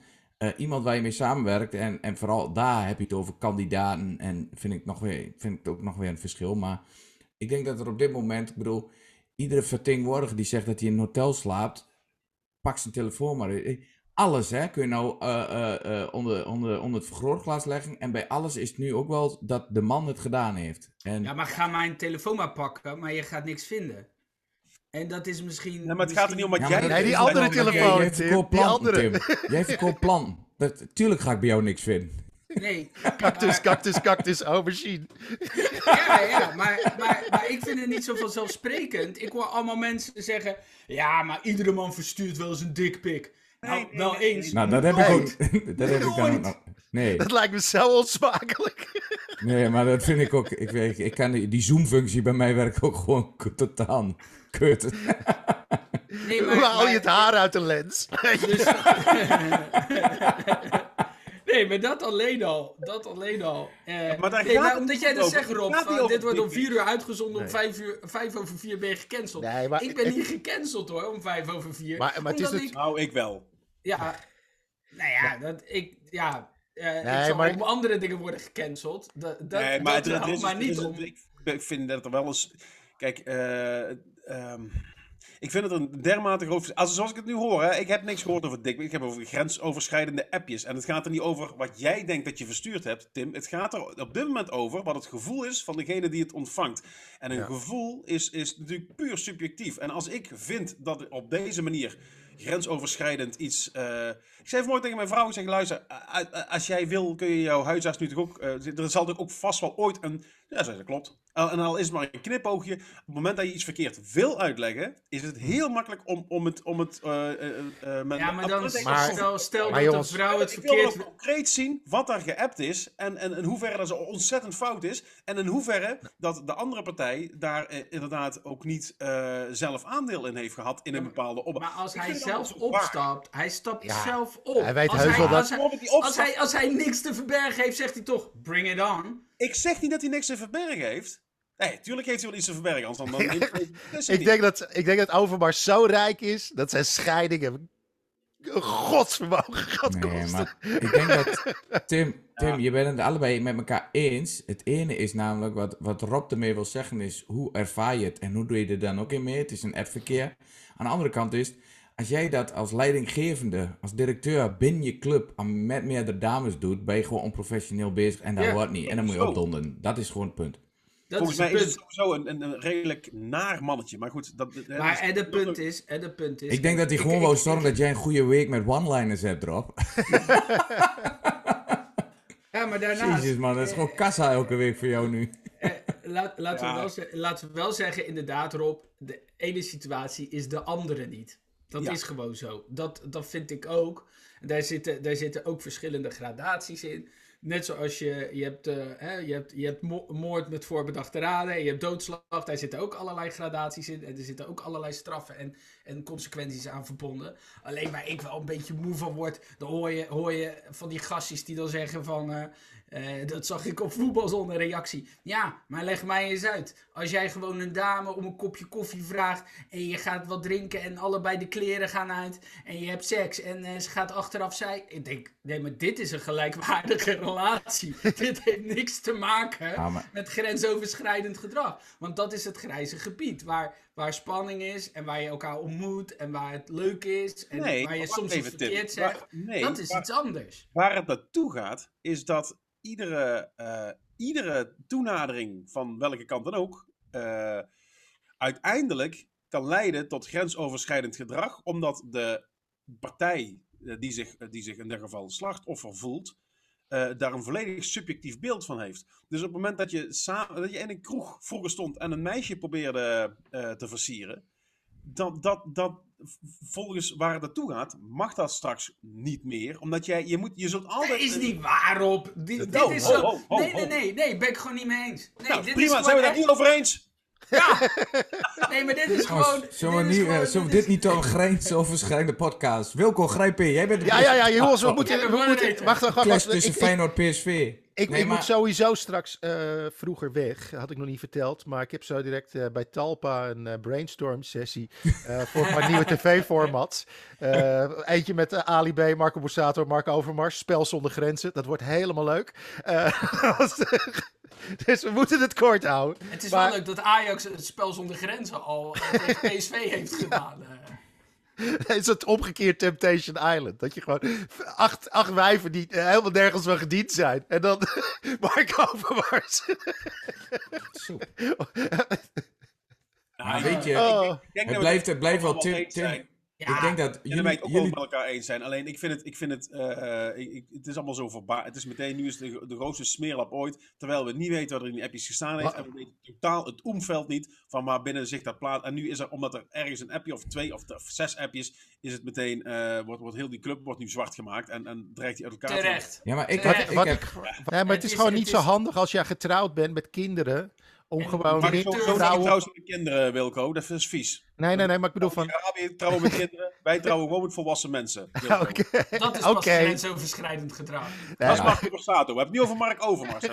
Eh, iemand waar je mee samenwerkt en, en vooral daar heb je het over kandidaten. En vind ik, nog weer, vind ik ook nog weer een verschil. Maar ik denk dat er op dit moment, ik bedoel, iedere vertegenwoordiger die zegt dat hij in een hotel slaapt, pak zijn telefoon maar. Eh, alles hè, kun je nou eh, onder, onder, onder het vergrootglas leggen. En bij alles is het nu ook wel dat de man het gedaan heeft. En, Ja, maar ga mijn telefoon maar pakken, maar je gaat niks vinden. En dat is misschien... Nee, maar het gaat er niet om wat Ja, jij... Nee, die andere telefoon, Jij Tim, verkoopt die planten, andere. Tim. Jij verkoopt plan. Dat, tuurlijk ga ik bij jou niks vinden. Nee, Cactus, maar- cactus, cactus, aubergine. Ja, ja, maar, maar, maar ik vind het niet zo vanzelfsprekend. Ik hoor allemaal mensen zeggen... Ja, maar iedere man verstuurt wel eens een dikpik. Nou, Nee, nee, wel nee, eens. Nou, dat heb ik ook. dat heb ik dan ook. Nee, Dat lijkt me zo onsmakelijk. nee, maar dat vind ik ook. Ik, weet, ik kan die, die zoom-functie bij mij werkt ook gewoon totaal kut. Nee, maar- Hoe haal je het haar uit de lens? Dus... nee, maar dat alleen al. Dat alleen al. Eh, Maar daar nee, gaat maar omdat jij dat zegt, Rob, van, dit wordt om. 4 uur uitgezonden, om Nee. 5, uur, 5 over 4 ben je gecanceld. Nee, maar- ik ben niet gecanceld hoor, om 5 over 4. Maar- maar het is het- ik, Nou, ik wel. ja, nou ja, dat ik, ja, eh, ik zal maar- om andere dingen worden gecanceld. Dat, dat, nee, maar, dat is- niet is- om... Ik, ik vind dat er wel eens... Kijk, eh, ehm, ik vind het een dermate groot... Als, zoals ik het nu hoor, hè, ik heb niks gehoord over dik. Ik heb over grensoverschrijdende appjes. En het gaat er niet over wat jij denkt dat je verstuurd hebt, Tim. Het gaat er op dit moment over wat het gevoel is van degene die het ontvangt. En een Ja. gevoel is, is natuurlijk puur subjectief. En als ik vind dat op deze manier grensoverschrijdend iets... eh, ik zei vanmorgen tegen mijn vrouw, ik zeg, luister, als jij wil kun je jouw huisarts nu toch ook... eh, er zal toch ook vast wel ooit een... Ja, zei ze, klopt. En al is het maar een knipoogje. Op het moment dat je iets verkeerd wil uitleggen, is het heel makkelijk om, om het... Om het eh, eh, eh, met, Ja, maar dan Maar- stel, stel maar dat jongens- een vrouw het ik wil verkeerd... nog concreet zien wat daar geappt is en, en in hoeverre dat zo ontzettend fout is. En in hoeverre dat de andere partij daar inderdaad ook niet eh, zelf aandeel in heeft gehad in een bepaalde opbouw. Maar als Ik hij zelf waar. opstapt, hij stapt Ja, zelf op. hij weet als heus wel dat- Als hij, als hij niks te verbergen heeft, zegt hij toch, bring it on. Ik zeg niet dat hij niks te verbergen heeft. Nee, tuurlijk heeft hij wel iets te verbergen, anders dan... Ik denk, dat, ik denk dat Overmars zo rijk is dat zijn scheiding hem godsvermogen gaat Nee, kosten. maar ik denk dat. Tim, Tim je bent het allebei met elkaar eens. Het ene is namelijk wat, wat Rob ermee wil zeggen: is hoe ervaar je het en hoe doe je er dan ook in mee? Het is een appverkeer. Aan de andere kant is. Als jij dat als leidinggevende, als directeur binnen je club met meerdere dames doet, ben je gewoon onprofessioneel bezig en dat Ja, hoort niet. En dan moet je zo. opdonderen. Dat is gewoon het punt. Dat Volgens is mij het is het sowieso een, een, een redelijk naar mannetje. Maar goed, dat... dat- Maar en de punt is, en de punt is... Ik denk dat hij gewoon wou zorgen dat jij een goede week met one-liners hebt, Rob. Ja, maar daarnaast... Jezus man, dat is gewoon kassa elke week voor jou nu. eh, laat, laten, Ja. we wel laten we wel zeggen, inderdaad Rob, de ene situatie is de andere niet. Dat Ja. is gewoon zo. Dat, dat vind ik ook. Daar zitten, daar zitten ook verschillende gradaties in. Net zoals je, je hebt, eh, hè, je hebt, je hebt mo- moord met voorbedachte raden en je hebt doodslag. Daar zitten ook allerlei gradaties in. En er zitten ook allerlei straffen en, en consequenties aan verbonden. Alleen waar ik wel een beetje moe van word, dan hoor je, hoor je van die gastjes die dan zeggen van... eh, eh, dat zag ik op voetbal zonder reactie. Ja, maar leg mij eens uit. Als jij gewoon een dame om een kopje koffie vraagt en je gaat wat drinken en allebei de kleren gaan uit en je hebt seks en eh, ze gaat achteraf zij. Ik denk, nee, maar dit is een gelijkwaardige relatie. dit heeft niks te maken Ja, maar- met grensoverschrijdend gedrag. Want dat is het grijze gebied waar, waar spanning is en waar je elkaar ontmoet en waar het leuk is en Nee, waar je soms iets verkeerd Waar- zegt. nee, dat is waar- iets anders. Waar het naartoe gaat, is dat iedere, eh, iedere toenadering van welke kant dan ook, eh, uiteindelijk kan leiden tot grensoverschrijdend gedrag, omdat de partij eh, die, zich, die zich in dit geval slachtoffer voelt, eh, daar een volledig subjectief beeld van heeft. Dus op het moment dat je, samen, dat je in een kroeg vroeger stond en een meisje probeerde te versieren, dat, dat, dat volgens waar het naartoe gaat, mag dat straks niet meer. Omdat jij, je, moet, je zult altijd... Dat is niet waarop. Dit, dit Oh, is ho, zo. ho, nee, nee, nee, nee, ben ik gewoon niet mee eens. Nee, Nou, dit prima, is zijn we daar niet over eens? Ja. Nee, maar dit is gewoon. Zullen we, dit is nu, gewoon- eh, zullen dit dit niet tot een grensoverschrijdende podcast? Wilco, grijp in. Jij bent de Ja, ja, ja, jongens, we Oh, moeten... We moeten wacht, wacht, wacht. tussen Feyenoord PSV. Ik, Nee, ik maar- moet sowieso straks eh, vroeger weg, had ik nog niet verteld. Maar ik heb zo direct eh, bij Talpa een eh, brainstorm sessie voor mijn nieuwe tv-format. Eentje met Ali B, Marco Borsato, Mark Overmars, Spel zonder grenzen. Dat wordt helemaal leuk. Dus we moeten het kort houden. Het is Maar- wel leuk dat Ajax het spel zonder grenzen al tegen PSV heeft gedaan. eh. Het is het omgekeerd Temptation Island. Dat je gewoon acht, acht wijven die eh, helemaal nergens van gediend zijn. En dan Mark Overmars. Zo. Nou, weet je, Oh. ik denk Het blijft, het blijft wel Tim. Ja, ik denk dat jullie, ben ik ook wel jullie met elkaar eens zijn. Alleen ik vind het, ik vind het, eh, eh, ik- het is allemaal zo verbaasd. Het is meteen, nu is het de, de grootste smeerlap ooit. Terwijl we niet weten wat er in die appjes gestaan heeft. En we weten totaal het omveld niet van waar binnen zich dat plaat. En nu is er, omdat er ergens een appje of twee of, of zes appjes, is het meteen, eh, wordt, wordt heel die club wordt nu zwart gemaakt. En, en dreigt die uit elkaar te terecht. Ja, maar ik Wat- ik wat heb, ik, nee, maar het Het is is- gewoon het niet zo handig als jij getrouwd bent met kinderen. Om En- gewoon Maar ri- zo, trouwens met kinderen, Wilco. Dat is vies. Nee, nee, nee, maar ik bedoel van... Arabië trouwen met kinderen. Wij trouwen gewoon met volwassen mensen. Oké, Dat is pas grensoverschrijdend gedrag. Dat is Marco Borsato. We hebben het nu over Mark Overmars.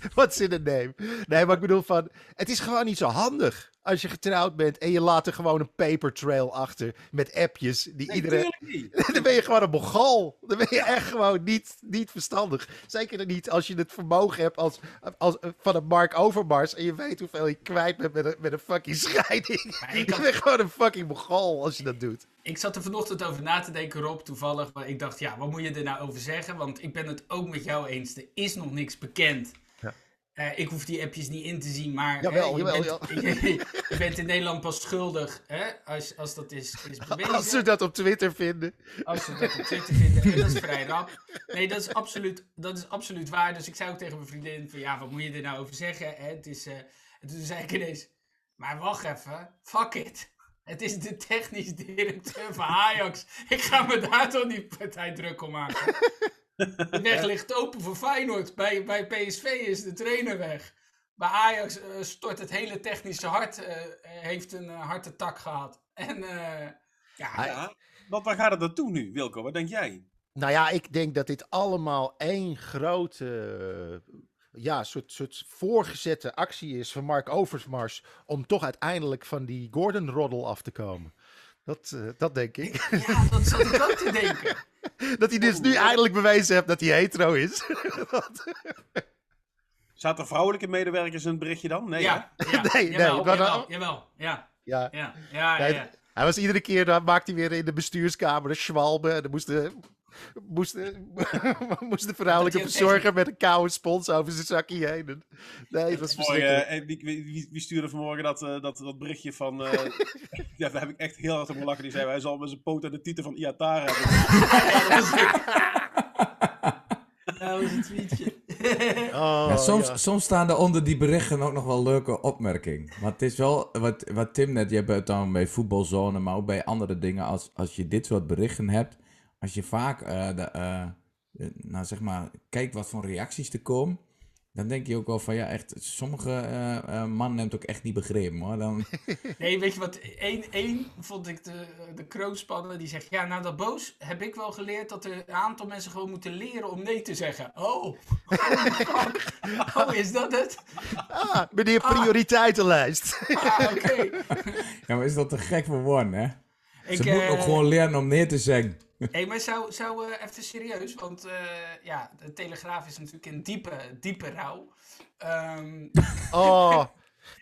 we. What's in name? Nee, maar ik bedoel van... Het is gewoon niet zo handig als je getrouwd bent en je laat er gewoon een paper trail achter met appjes die Nee, iedereen... Dan ben je gewoon een mogol. Dan ben je echt gewoon niet, niet verstandig. Zeker niet als je het vermogen hebt als, als, van een Mark Overmars. En je weet hoeveel je kwijt bent met een, met een fucking scheiding. Ik Je had- bent gewoon een fucking mogol als je dat doet. Ik zat er vanochtend over na te denken, Rob, toevallig. Maar ik dacht, ja, wat moet je er nou over zeggen? Want ik ben het ook met jou eens. Er is nog niks bekend. Ja. Eh, ik hoef die appjes niet in te zien, maar Jawel, hè, je, jawel, bent, je, je bent in Nederland pas schuldig hè, als, als dat is, is bewezen. Als ze dat op Twitter vinden. Als ze dat op Twitter vinden. En dat is vrij rap. Nee, dat is, absoluut, dat is absoluut waar. Dus ik zei ook tegen mijn vriendin van ja, wat moet je er nou over zeggen? Hè? Het is, eh, En toen zei ik ineens, maar wacht even, fuck it. Het is de technisch directeur van Ajax. Ik ga me daar toch niet partij druk om maken. De weg ligt open voor Feyenoord. Bij, bij PSV is de trainer weg. Bij Ajax eh, stort het hele technische hart, eh, heeft een uh, gehad. En uh, ja, Ja, want waar gaat het naartoe nu, Wilco? Wat denk jij? Nou ja, ik denk dat dit allemaal één grote ja, soort, soort voorgezette actie is van Mark Overmars om toch uiteindelijk van die Gordon-roddel af te komen. Dat, uh, dat denk ik. Ja, dat zat ik ook te denken. dat hij dus nu eindelijk bewezen heeft dat hij hetero is. Zaten vrouwelijke medewerkers in het berichtje dan? Nee, ja, ja, nee, jawel, nee, jawel, ja, ja. ja, ja, ja, ja. Hij was iedere keer, dan maakte hij weer in de bestuurskamer een schwalbe. En dan moest de, moest de, moest de vrouwelijke Dat verzorger met een koude spons over zijn zakje heen. En- Nee, het was Vanmorgen, verschrikkelijk. eh, wie, wie, wie stuurde vanmorgen dat, uh, dat, dat berichtje van... Uh, ja, daar heb ik echt heel hard om gelachen. Die zei, hij zal met zijn poot aan de titel van Iatara hebben. ja, dat was. Dat een tweetje. Oh, ja, soms, ja. soms staan er onder die berichten ook nog wel leuke opmerkingen. Maar het is wel, wat, wat Tim net, je hebt het dan bij voetbalzone, maar ook bij andere dingen. Als, als je dit soort berichten hebt, als je vaak, uh, de, uh, nou zeg maar, kijkt wat voor reacties er komen. Dan denk je ook wel van ja, echt, sommige uh, uh, mannen hebben het ook echt niet begrepen hoor. Dan... Nee, weet je wat? Eén, één vond ik de, de kroonspannen die zegt: Ja, na dat boos heb ik wel geleerd dat er een aantal mensen gewoon moeten leren om nee te zeggen. Oh, oh, oh is dat het? Ah, meneer prioriteitenlijst. Ah, oké. Okay. Ja, maar is dat te gek voor woorden, hè? Ik, Ze uh, moeten ook gewoon leren om nee te zeggen. Hé, hey, maar zou, zou uh, even serieus, want uh, ja, de Telegraaf is natuurlijk in diepe, diepe rouw. Um, oh,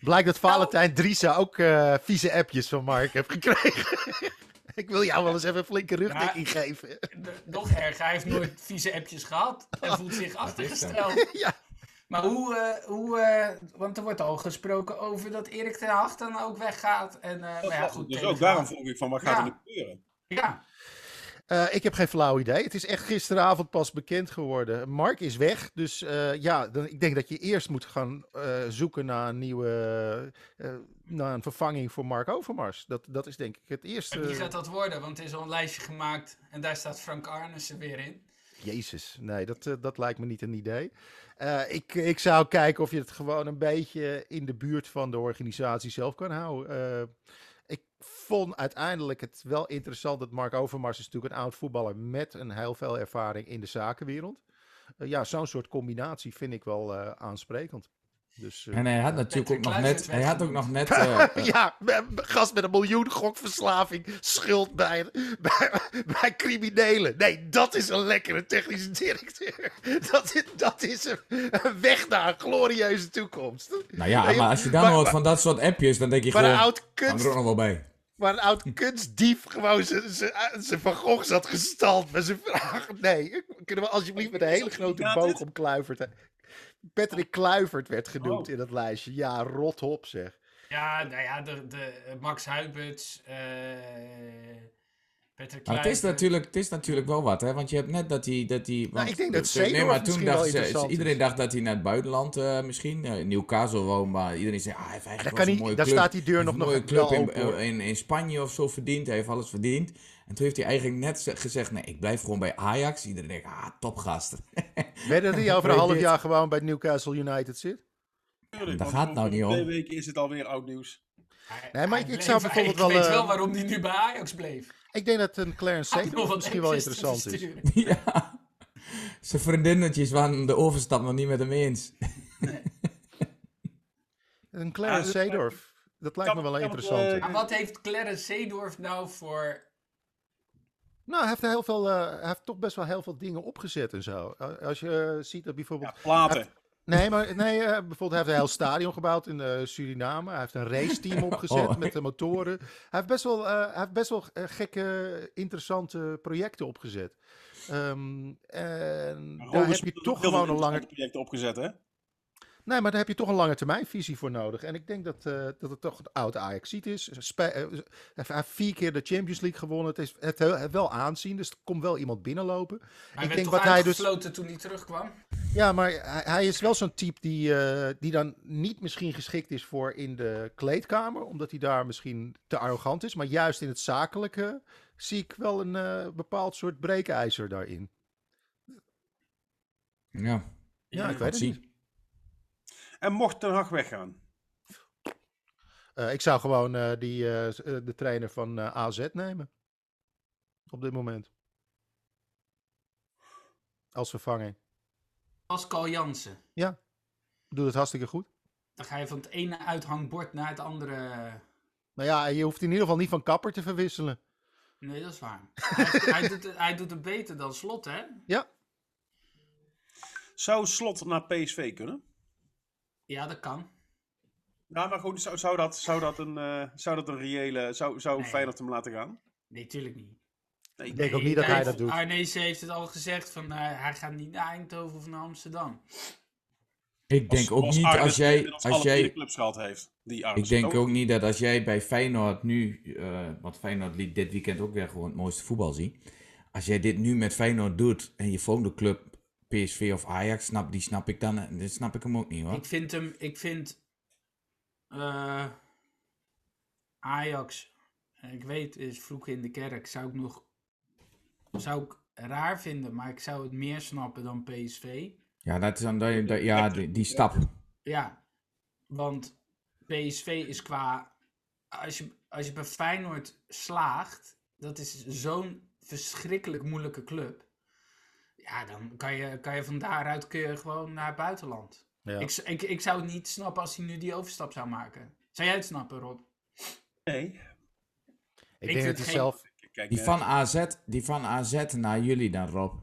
blijkt dat Valentijn Driessen ook uh, vieze appjes van Mark heeft gekregen. Ik wil jou wel eens even een flinke rugdekking ja, geven. Nog erger, hij heeft nooit vieze appjes gehad en voelt zich achtergesteld. ja. Maar hoe, uh, hoe uh, want er wordt al gesproken over dat Erik ten Hag dan ook weggaat. En, uh, nou ja, goed, dus ook daarom vroeg ik van, wat gaat ja. er nu gebeuren? Ja. Uh, ik heb geen flauw idee. Het is echt gisteravond pas bekend geworden. Mark is weg. Dus uh, ja, dan, ik denk dat je eerst moet gaan uh, zoeken naar een nieuwe. naar een vervanging voor Mark Overmars. Dat, dat is denk ik het eerste. Wie gaat dat worden? Want er is al een lijstje gemaakt. En daar staat Frank Arnissen weer in. Jezus, nee, dat, dat lijkt me niet een idee. ik, ik zou kijken of je het gewoon een beetje in de buurt van de organisatie zelf kan houden ik vond uiteindelijk het wel interessant dat Mark Overmars is natuurlijk een oud voetballer met een heel veel ervaring in de zakenwereld. eh, ja, zo'n soort combinatie vind ik wel eh, aansprekend. Dus, eh, En hij had natuurlijk ook nog net... Hij had ook nog net... eh, ja, gast met een miljoen gokverslaving schuld bij, bij, bij criminelen. Nee, dat is een lekkere technische directeur. Dat is, dat is een, een weg naar een glorieuze toekomst. nou ja, Nee, maar als je dan maar- hoort van dat soort appjes, dan denk je Maar een gewoon... oud er kunst, nog wel bij. maar een oud kunstdief gewoon zijn- Van Gogh zat gestald met zijn vragen. Nee, kunnen we alsjeblieft met een hele grote boog dit? Patrick Kluivert werd genoemd Oh. in dat lijstje. Ja, rot op zeg. Ja, nou ja, de, de, Max Huiberts, eh Maar het is, natuurlijk, het is natuurlijk wel wat, hè? Want je hebt net dat hij... Dat hij want- Nou, ik denk dat Nee, Seedorf maar toen dacht ze, iedereen dacht dat hij naar het buitenland eh, misschien, eh, Newcastle woont, maar iedereen zei, ah, hij heeft Daar, eigenlijk wel een mooie daar club. staat die deur Hij nog, heeft nog een mooie club wel in, open, hoor. in, in Spanje of zo verdiend. Hij heeft alles verdiend. En toen heeft hij eigenlijk net ze- gezegd, nee, ik blijf gewoon bij Ajax. Iedereen denkt, ah, topgast. Weet dat hij over een half jaar gewoon bij Newcastle United zit? Tuurlijk, Dat gaat nou niet om. Twee weken is het alweer oud nieuws. Nee, maar hij ik- ik zou bijvoorbeeld wel, Ik weet eh, wel waarom hij nu bij Ajax bleef. Ik denk dat een Clarence nog Seedorf misschien wel interessant is. ja. Zijn vriendinnetjes waren de overstap nog niet met hem eens. Een Clarence Seedorf. Dat lijkt me wel interessante. eh, Maar wat heeft Clarence Seedorf nou voor... Nou, hij heeft, heel veel, eh, hij heeft toch best wel heel veel dingen opgezet en zo. Als je eh, ziet dat bijvoorbeeld... Ja, platen. Nee, maar nee, eh, bijvoorbeeld hij heeft een heel stadion gebouwd in eh, Suriname. Hij heeft een raceteam opgezet Oh. met de motoren. Hij heeft best wel, eh, hij heeft best wel gekke, interessante projecten opgezet. Ehm, en Maar daar heb je toch gewoon een lange... projecten opgezet, hè? Nee, maar daar heb je toch een lange termijnvisie voor nodig. En ik denk dat, eh, dat het toch een oud ajax is. Spe- eh, hij heeft vier keer de Champions League gewonnen. Het is het, het wel aanzien, dus er komt wel iemand binnenlopen. Hij ik werd denk toch wat hij dus... toen hij terugkwam? Ja, maar hij, hij is wel zo'n type die, eh, die dan niet misschien geschikt is voor in de kleedkamer. Omdat hij daar misschien te arrogant is. Maar juist in het zakelijke zie ik wel een eh, bepaald soort breekijzer daarin. Ja, Ja, ik weet het zie. niet. En mocht Ten Hag weggaan? Eh, ik zou gewoon eh, die, eh, de trainer van eh, AZ nemen. Op dit moment. Als vervanging. Pascal Jansen. Doet het hartstikke goed. Dan ga je van het ene uithangbord naar het andere... Nou ja, je hoeft in ieder geval niet van kapper te verwisselen. Nee, dat is waar. hij, hij, doet het, hij doet het beter dan Slot, hè? Ja, Zou Slot naar PSV kunnen? Ja, dat kan. Nou, maar goed, zou, zou, dat, zou, dat, een, eh, zou dat een reële... Zou, zou Nee. Feyenoord hem laten gaan? Nee, tuurlijk niet. Nee, ik denk ook niet dat hij dat doet. Arnezen heeft het al gezegd, van, eh, hij gaat niet naar Eindhoven of naar Amsterdam. Ik denk ook Als niet Arnes als jij... Als vier jij clubs gehad heeft. Die ik denk ook niet dat als jij bij Feyenoord nu... eh want Feyenoord liet dit weekend ook weer gewoon het mooiste voetbal zien. Als jij dit nu met Feyenoord doet en je volgende club PSV of Ajax, snap, die snap ik dan... eh, Dit snap ik hem ook niet hoor. Ik vind hem, ik vind eh, Ajax, ik weet, is vroeg in de kerk, zou ik nog, zou ik raar vinden, maar ik zou het meer snappen dan PSV. Ja, dat is dan... Dat, dat- ja, die, die stap. Ja, want PSV is qua, als je, als je bij Feyenoord slaagt, dat is zo'n verschrikkelijk moeilijke club. Ja, dan kan je, kan je van daaruit kun je gewoon naar het buitenland. ja. Ik, ik, ik zou het niet snappen als hij nu die overstap zou maken. Zou jij het snappen, Rob? Nee. ik ik denk dat hij geen- zelf... Kijk, Die eh, van AZ, die van AZ naar jullie dan, Rob.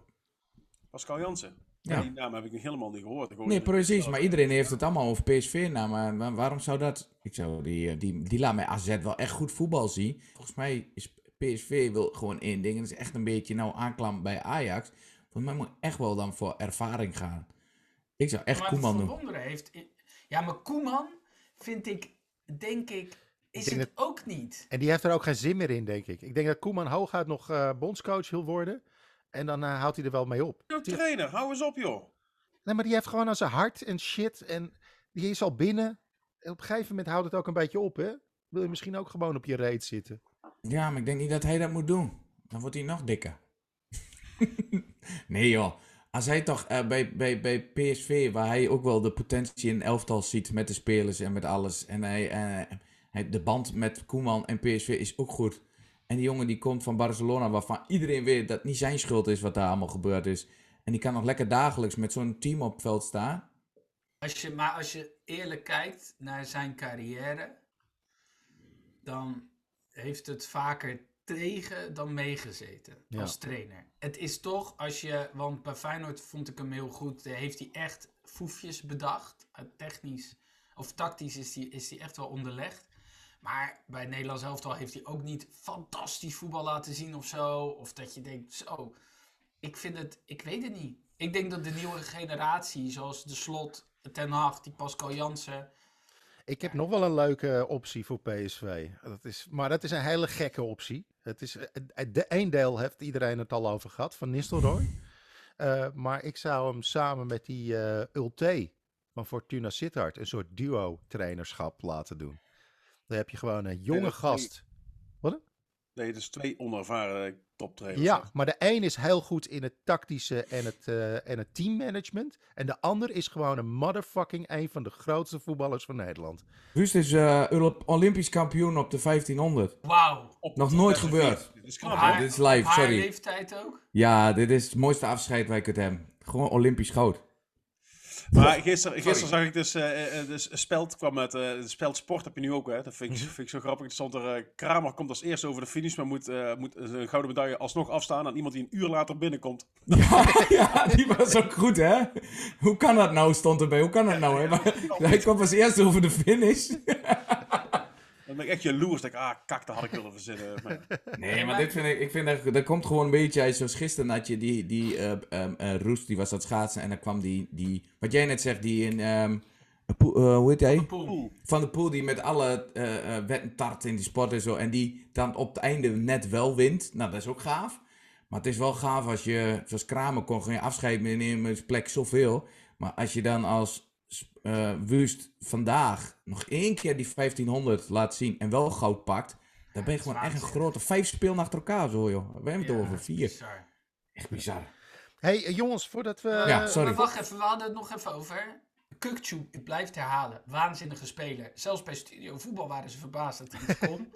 Pascal Jansen. Ja. Die naam heb ik nog helemaal niet gehoord. Hoor Nee, precies. Maar iedereen heeft het allemaal over PSV. Nou, maar wa- waarom zou dat... Ik zou die, eh, die, die laat mij AZ wel echt goed voetbal zien. Volgens mij is PSV wil gewoon één ding. En dat is echt een beetje nou aanklamp bij Ajax. Volgens mij moet echt wel dan voor ervaring gaan. Ik zou echt maar Koeman het doen. verwonderen heeft... Ja, maar Koeman vind ik, denk ik, is denk het ook niet. En die heeft er ook geen zin meer in, denk ik. Ik denk dat Koeman hooguit nog eh, bondscoach wil worden. En dan eh, houdt hij er wel mee op. Nou, trainer, hou eens op, joh. Nee, maar die heeft gewoon aan zijn hart en shit. En die is al binnen. En op een gegeven moment houdt het ook een beetje op, hè? Wil je misschien ook gewoon op je reet zitten? Ja, maar ik denk niet dat hij dat moet doen. Dan wordt hij nog dikker. nee joh. Als hij toch eh, bij, bij, bij PSV, waar hij ook wel de potentie in elftal ziet met de spelers en met alles. En hij, eh, hij, de band met Koeman en PSV is ook goed. En die jongen die komt van Barcelona, waarvan iedereen weet dat niet zijn schuld is wat daar allemaal gebeurd is. En die kan nog lekker dagelijks met zo'n team op het veld staan. Als je, maar als je eerlijk kijkt naar zijn carrière, dan heeft het vaker tegen dan meegezeten Ja. als trainer. Het is toch als je, want bij Feyenoord vond ik hem heel goed, eh, heeft hij echt foefjes bedacht. Eh, Technisch of tactisch is hij is hij echt wel onderlegd. Maar bij het Nederlands elftal heeft hij ook niet fantastisch voetbal laten zien of zo. Of dat je denkt, zo, ik vind het, ik weet het niet. Ik denk dat de nieuwe generatie, zoals de Slot, Ten Hag, die Pascal Jansen. Ik heb nog wel een leuke optie voor PSV. Dat is, maar dat is een hele gekke optie. Het is, eh, de een deel heeft iedereen het al over gehad, van Nistelrooy. Eh, maar ik zou hem samen met die eh Ulte van Fortuna Sittard een soort duo-trainerschap laten doen. Dan heb je gewoon een jonge dat is gast. Nee, dus twee onervaren Ja, maar de een is heel goed in het tactische en het, eh, en het teammanagement. En de ander is gewoon een motherfucking een van de grootste voetballers van Nederland. Ruust is eh, Euro- Olympisch kampioen op de 1500. Wauw. Nog nooit gebeurd. Dit is knap, haar- dit is live, sorry. leeftijd ook. Ja, dit is het mooiste afscheid waar ik het heb. Gewoon Olympisch goud. Maar gisteren, gisteren zag ik dus, eh, dus Speld kwam met, eh Speld Sport heb je nu ook, hè? Dat vind ik, vind ik zo grappig. Er stond er, Kramer komt als eerste over de finish, maar moet, moet een gouden medaille alsnog afstaan aan iemand die een uur later binnenkomt. Ja, ja, die was ook goed, hè? Hoe kan dat nou, stond erbij. Hoe kan dat nou, hè? Maar, hij kwam als eerste over de finish. Dan ben ik echt jaloers. Dat ik, ah, kak, dat had ik willen verzinnen. Maar, Nee, maar dit vind ik, ik vind dat, dat komt gewoon een beetje uit zoals gisteren had je die, die eh ehm, eh, Roest, die was dat schaatsen en dan kwam die, die wat jij net zegt, die in, ehm, eh, hoe heet hij? Poel. Van de Poel die met alle eh eh, wet en tart in die sport en zo en die dan op het einde net wel wint. Nou, dat is ook gaaf. Maar het is wel gaaf als je, zoals Kramer kon geen afscheid meer nemen plek zoveel. Maar als je dan als eh Wust vandaag nog één keer die 1500 laat zien en wel goud pakt, dan ben je gewoon echt een grote vijf spelen achter elkaar zo joh. We hebben het Ja, over vier. bizar. Echt bizar. hey, eh, jongens, voordat we... Ja, eh, sorry. Maar wacht even, we hadden het nog even over. Kukcu, blijf het herhalen. Waanzinnige speler. Zelfs bij Studio Voetbal waren ze verbaasd dat hij niet kon.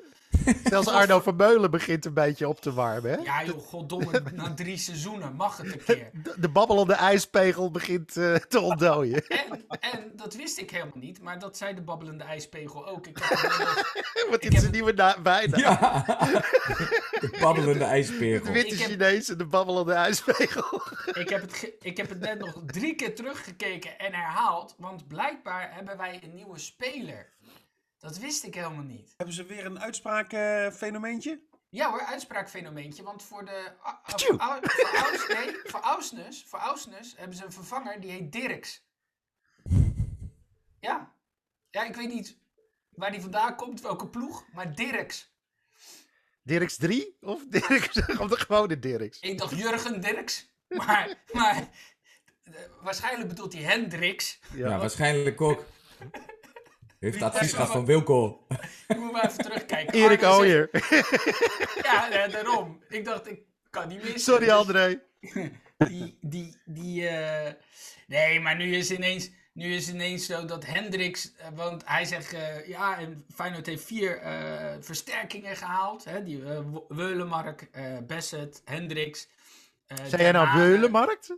Zelfs Arno Vermeulen begint een beetje op te warmen. Hè? Ja joh, goddomme, na drie seizoenen mag het een keer. De, de babbelende ijspegel begint eh, te ontdooien. En, en dat wist ik helemaal niet, maar dat zei de babbelende ijspegel ook. Ik heb nog- Ik is heb- een nieuwe na- bijnaam. Ja. De babbelende De ijspegel. witte Ik heb- Chinees en de babbelende ijspegel. ik, heb het ge- ik heb het net nog drie keer teruggekeken en herhaald, want blijkbaar hebben wij een nieuwe speler. Dat wist ik helemaal niet. hebben ze weer een uitspraakfenomeentje? Ja hoor, uitspraakfenomeentje, want voor de... voor Aus- nee, voor Ausnes, voor Ausnes hebben ze een vervanger die heet Dirks. Ja. Ja, ik weet niet waar die vandaan komt, welke ploeg, maar Dirks. Dirks 3 of Dirks? Of de gewone Dirks? Ik dacht Jurgen Dirks, maar, maar eh, waarschijnlijk bedoelt hij Hendricks. Ja, waarschijnlijk ook. Heeft advies gehad van Wilco. Ik moet maar even terugkijken. Erik zegt- Ooyer. Ja, ja, daarom. Ik dacht, ik kan niet missen. Sorry Dus- André. die, die, die, eh, nee, maar nu is ineens, nu is ineens zo dat Hendricks, eh, want hij zegt, eh, ja, en Feyenoord heeft vier eh, versterkingen gehaald, hè, die Wo- Weulemark, eh Besset, Hendricks. eh, Zei jij nou. Weulenmarkt?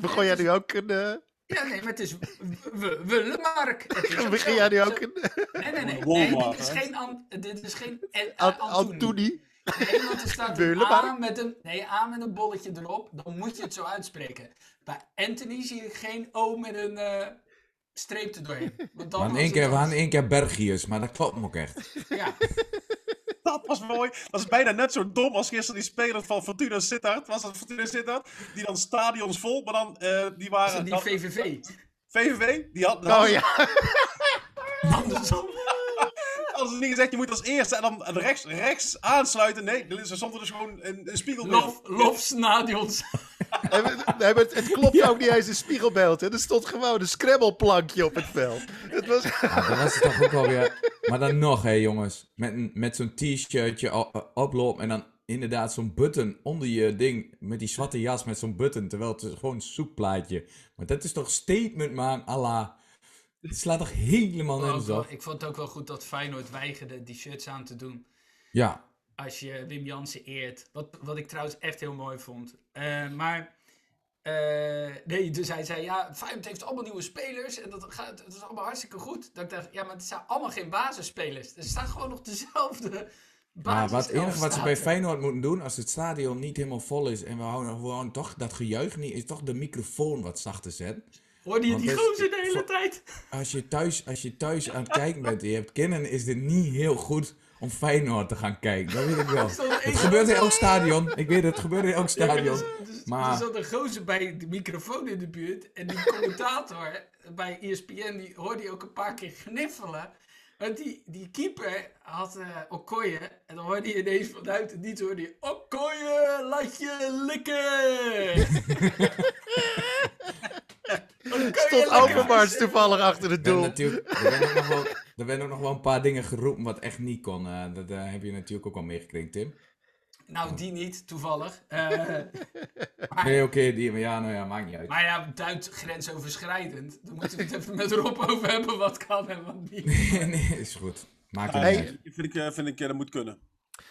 Begon jij nu ook een... Ja, nee, maar het is W- W- Weulemark. Het is ook begin jij nu ook een... Nee, nee, nee. Dit is geen, An- dit is geen. Antonie? Nee, want er staat een? A met een, nee, A met een bolletje erop. Dan moet je het zo uitspreken. Bij Anthony zie ik geen O met een eh, streep er doorheen. Want dan We hadden was één keer, we hadden één keer Bergiers, maar dat klopt me ook echt. Ja, Dat was mooi. Dat is bijna net zo dom als gisteren die speler van Fortuna Sittard. Was dat Fortuna Sittard? Die dan stadions vol, maar dan, eh, die dat waren... is die dan- VVV. VVV, die had... Oh ja. Andersom. Als ze niet gezegd, je moet als eerste en dan rechts, rechts aansluiten. Nee, ze stond er dus gewoon een, een spiegelbeeld. Lof, lofstadions. Nee, maar- nee, maar het, het klopt ook niet eens een spiegelbeeld. Hè. Er stond gewoon een scrabbleplankje op het veld. Het was... Ja, dan was het toch ook wel weer... Maar dan nog, hé jongens. Met, met zo'n t-shirtje oploop en dan inderdaad zo'n button onder je ding. Met die zwarte jas met zo'n button. Terwijl het is gewoon een zoekplaatje. Maar dat is toch statement man, Allah. Het slaat toch helemaal nergens op? ik vond het ook wel goed dat Feyenoord weigerde die shirts aan te doen. eh, nee, dus hij zei, ja, Feyenoord heeft allemaal nieuwe spelers en dat, gaat, dat is allemaal hartstikke goed. Dat ik dacht, ja, maar het zijn allemaal geen basisspelers. Er staan gewoon nog dezelfde Maar wat, het enige wat ze bij. Feyenoord moeten doen, als het stadion niet helemaal vol is en we houden gewoon toch dat gejuich niet, is toch de microfoon wat zachter zetten. Hoorde je Want die dit- gozer de hele tijd? Als je thuis, als je thuis aan het kijken bent en je hebt kinderen, is het niet heel goed om Feyenoord te gaan kijken. Dat weet ik wel. Het gebeurt in elk stadion. Ik weet het, het gebeurt in elk stadion. Dus, dus, Maar- Er zat een gozer bij de microfoon in de buurt. En die commentator bij ESPN, die hoorde je ook een paar keer gniffelen. Want die, die keeper had eh Okoye. En dan hoorde je ineens vanuit het niet hoorde je... Okoye, laat je likken! Stond Overmars toevallig achter het Er doel. natuurlijk, er werden ook nog wel, er werden ook nog wel een paar dingen geroepen wat echt niet kon. Eh, dat eh, heb je natuurlijk ook al meegekregen, Tim. Nou, die niet, toevallig. Eh, maar, Nee, oké, die, maar ja, nou ja, maakt niet uit. maar ja, Duits grensoverschrijdend. Dan moeten we het even met Rob over hebben wat kan en wat niet. nee, is goed. Maakt niet Nee, uit. vind ik, vind ik dat moet kunnen.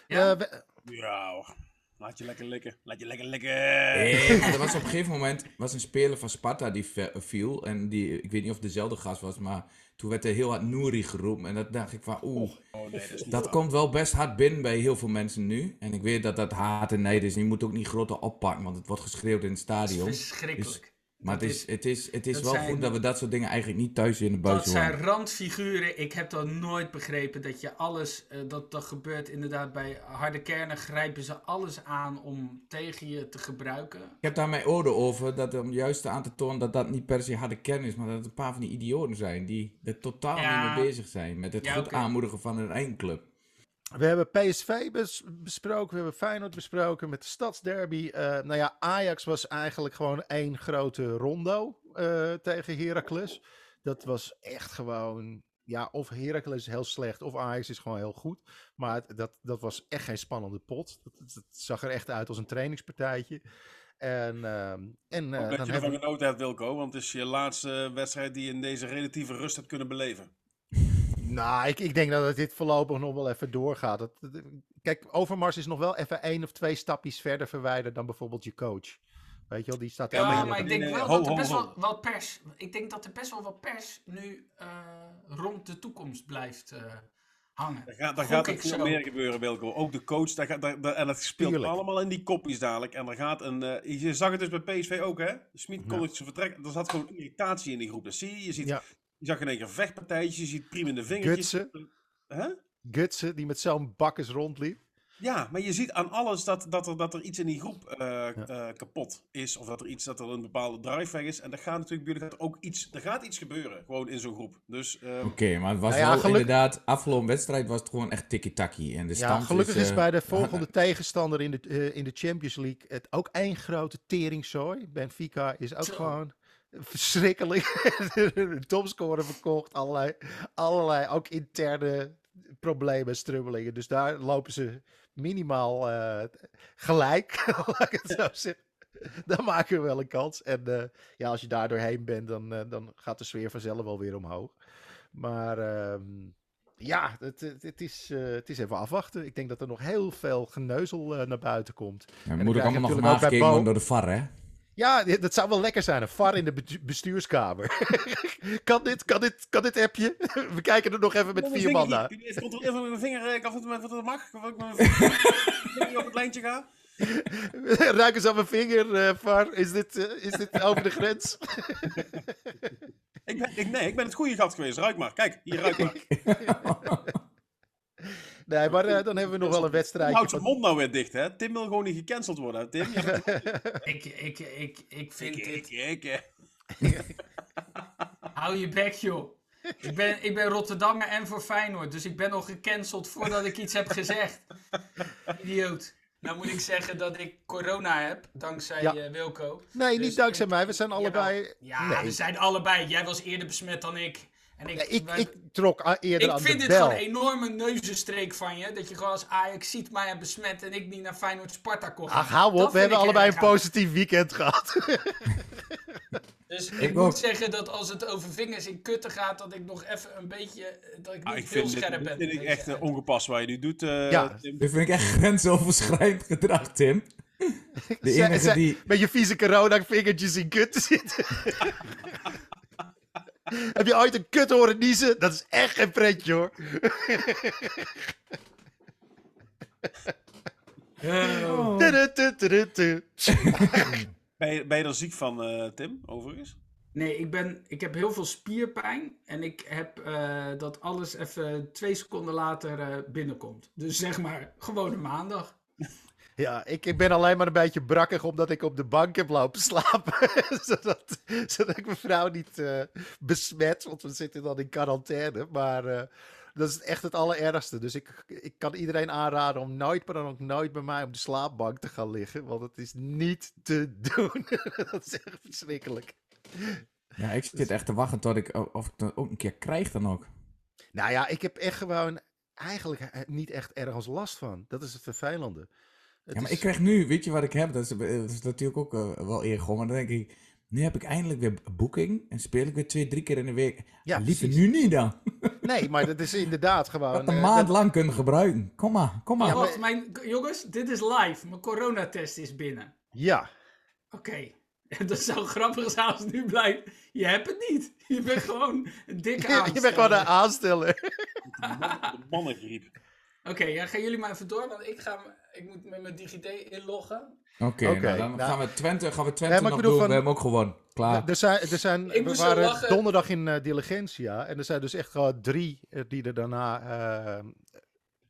Ja. We- Ja hoor. Laat je lekker likken. Laat je lekker likken. Nee, maar er was op een gegeven moment was een speler van Sparta die viel. En die, ik weet niet of het dezelfde gast was, maar toen werd er heel hard Nouri geroepen. En dat dacht ik van, oeh, Oh nee, dat is komt wel best hard binnen bij heel veel mensen nu. En ik weet dat dat haat en nijd is. En je moet ook niet groter oppakken, want het wordt geschreeuwd in het Dat is stadion. verschrikkelijk. Maar het is, het is, het is dat wel zijn- goed dat we dat soort dingen eigenlijk niet thuis in de buis Dat zijn horen. randfiguren. Ik heb dat nooit begrepen. Dat je alles, eh, dat, dat gebeurt inderdaad bij harde kernen. Grijpen ze alles aan om tegen je te gebruiken. Ik heb daar mijn oren over, dat om juist aan te tonen dat dat niet per se harde kern is, maar dat het een paar van die idioten zijn die er totaal Ja. niet mee bezig zijn met het Ja, goed aanmoedigen van hun eigen club. We hebben PSV bes- besproken, we hebben Feyenoord besproken met de Stadsderby. Eh nou ja, Ajax was eigenlijk gewoon één grote rondo eh, tegen Heracles. Dat was echt gewoon, ja, of Heracles is heel slecht of Ajax is gewoon heel goed. Maar dat, dat was echt geen spannende pot. Dat, dat zag er echt uit als een trainingspartijtje. En, ehm, en Ook dat je ervan hebben genoten hebt, Wilco. Want het is je laatste wedstrijd die je in deze relatieve rust hebt kunnen beleven. Nou, ik, ik denk dat het dit voorlopig nog wel even doorgaat. Dat, dat- kijk, Overmars is nog wel even één of twee stapjes verder verwijderd dan bijvoorbeeld je coach. Weet je wel, die staat Ja, helemaal maar in ik denk wel dat er best wel wat pers. Ik denk dat er best wel wat pers nu eh, rond de toekomst blijft eh, hangen. Daar gaat, daar gaat er ik veel meer gebeuren, Wilco. Ook de coach, daar gaat, daar, daar- en dat speelt Tuurlijk. allemaal in die kopjes dadelijk. En er gaat een, eh, je zag het dus bij PSV ook, hè? Smit kon Ja. zijn vertrek. Er zat gewoon irritatie in die groep. Dat zie je. Je, ziet, Ja. Je zag in één keer vechtpartijtjes, je ziet priemende vingertjes. Gutsen, Hè? Gutsen, die met zo'n bakkes rondliep. Ja, maar je ziet aan alles dat, dat, er, dat er iets in die groep eh, eh, kapot is. Of dat er iets, dat er een bepaalde drive weg is. En dat gaat natuurlijk bij jullie gaat er ook iets, er gaat iets gebeuren. Gewoon in zo'n groep. Dus eh, Oké, maar het was Nou ja, wel geluk- inderdaad, afgelopen wedstrijd was het gewoon echt tikkie-takkie. En de Ja, gelukkig is, bij de volgende tegenstander in de, eh, in de Champions League het ook één grote teringzooi. Benfica is ook Zo. gewoon verschrikkelijk. de topscorer verkocht, allerlei, allerlei ook interne problemen, strubbelingen. Dus daar lopen ze minimaal eh, gelijk, laat ik het zo zeggen. Dan maken we wel een kans. En eh, ja, als je daar doorheen bent, dan, eh, dan gaat de sfeer vanzelf wel weer omhoog. Maar ehm, ja, het, het, is, het is even afwachten. Ik denk dat er nog heel veel geneuzel naar buiten komt. Ja, dan moet ik allemaal nog nagekeken worden door de VAR, hè? Ja, dat zou wel lekker zijn. Een VAR in de bestu- bestuurskamer. kan, dit, kan, dit, kan dit appje? We kijken er nog even met vier man naar. Kun je even met mijn vinger eh, of het, of het mag? Of ik met mijn vinger op het lijntje ga? Ruik eens aan mijn vinger, eh VAR. Is dit, eh, is dit over de grens? Ik ben, ik, nee, ik ben het goede gat geweest. Ruik maar. Kijk, hier ruik maar. Nee, maar eh, dan hebben we nog wel een wedstrijdje. Houd zijn van- mond nou weer dicht, hè? Tim wil gewoon niet gecanceld worden, hè, Tim? Ik, ik, ik, ik vind ik, dit... ik, ik. Hou je bek, joh. Ik ben, ik ben Rotterdammer en voor Feyenoord. Dus ik ben al gecanceld voordat ik iets heb gezegd. Idioot. Nou moet ik zeggen dat ik corona heb, dankzij Ja. eh, Wilco. Nee, Dus niet dankzij ik- mij. We zijn allebei... Ja, nee. we zijn allebei. Jij was eerder besmet dan ik. En ik, Ja, ik, wij- ik trok eerder ik aan vind de dit bel. gewoon een enorme neuzenstreek van je. Dat je gewoon als Ajax ziet mij hebt besmet en ik niet naar Feyenoord Sparta kon gaan. Ach, hou Dat op. We vind hebben ik allebei een positief weekend gehad. Dus ik, Ik moet ook. zeggen dat als het over vingers in kutten gaat, dat ik nog even een beetje, eh, dat ik niet Ah, ik heel vind dit, scherp dit ben. vind ik echt eh, ongepast wat je nu doet, eh, Ja. Tim. Dit vind ik echt grensoverschrijdend gedrag, Tim. De enige zij- die... Met je vieze corona-vingertjes in kut te zitten. Heb je ooit een kut horen niezen? Dat is echt geen pretje hoor. Oh. Tudutudutu. Ben je, ben je er ziek van, eh, Tim, overigens? Nee, ik, ben, ik heb heel veel spierpijn. En ik heb eh, dat alles even twee seconden later eh, binnenkomt. Dus zeg maar, gewoon een maandag. Ja, ik, ik ben alleen maar een beetje brakkig omdat ik op de bank heb lopen slapen. zodat, zodat ik mijn vrouw niet eh, besmet, want we zitten dan in quarantaine. Maar eh, dat is echt het allerergste. Dus ik, ik kan iedereen aanraden om nooit, maar dan ook nooit bij mij op de slaapbank te gaan liggen. Want het is niet te doen. dat is echt verschrikkelijk. Ja, ik zit echt te wachten tot ik... Of ik het ook een keer krijg dan ook. Nou ja, ik heb echt gewoon eigenlijk eh, niet echt ergens last van. Dat is het vervelende. Het Ja, maar is- ik krijg nu, weet je wat ik heb? Dat is, dat is natuurlijk ook eh, wel eerder maar dan denk ik, nu heb ik eindelijk weer boeking en speel ik weer twee, drie keer in de week. Ja, Liever nu niet dan. Nee, maar dat is inderdaad gewoon... Dat een eh, maand dat- lang kunnen gebruiken. Kom maar, kom maar. Ja, maar- wacht, mijn, jongens, dit is live. Mijn coronatest is binnen. Ja. Oké. Dat zou grappig zijn als het nu blijkt. Je hebt het niet. Je bent gewoon een dikke aansteller. je bent gewoon een aansteller. De mannengriep. Oké, ja, gaan jullie maar even door, want ik, ga, ik moet met mijn DigiD inloggen. Oké, nou, dan nou- gaan we Twente, gaan we Twente Nee, nog doen. van- We hebben ook gewonnen. Klaar. Er zijn, er zijn, we waren lachen. donderdag in eh, Diligentia. En er zijn dus echt gewoon drie eh, die er daarna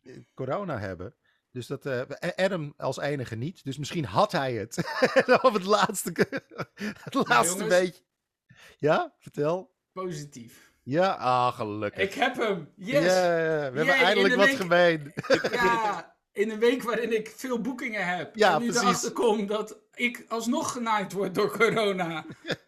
eh, corona hebben. Dus dat, eh, Adam als enige niet. Dus misschien had hij het. Op het laatste, het laatste jongens. beetje. Ja, vertel. Positief. Ja, ah, gelukkig. Ik heb hem. Yes. Ja, we hebben Yay, eindelijk de wat week- gemeen. Ja, in een week waarin ik veel boekingen heb. Ja, en nu precies. erachter kom dat ik alsnog genaaid word door corona.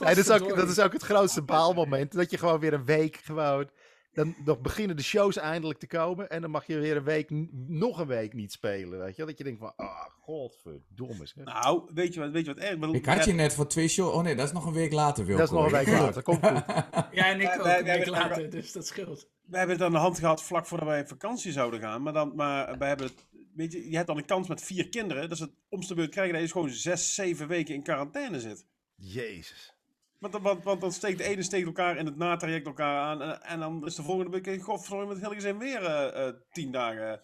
Nee, dat, is ook, dat is ook het grootste baalmoment. Dat je gewoon weer een week gewoon... Dan nog beginnen de shows eindelijk te komen. En dan mag je weer een week, nog een week niet spelen. Weet je? wel. Dat je denkt van, ah, godverdomme. zeg. Nou, weet je wat, weet je wat erg? Ik bedoel, ik had je net voor twee shows... Oh nee, dat is nog een week later, Wilco. Dat is nog een week later. Komt goed. Ja, en ik ook een week later, dus dat scheelt. We hebben het aan de hand gehad vlak voordat wij op vakantie zouden gaan. Maar, dan, maar wij hebben het, weet je, je hebt dan een kans met vier kinderen. Dat is het omste beurt krijgen dat je gewoon zes, zeven weken in quarantaine zit. Jezus. Want, dan- want, want dan steekt de ene steekt elkaar in het natraject elkaar aan. En, en dan is de volgende week, godverdomme, met het hele gezin weer eh, eh, tien dagen.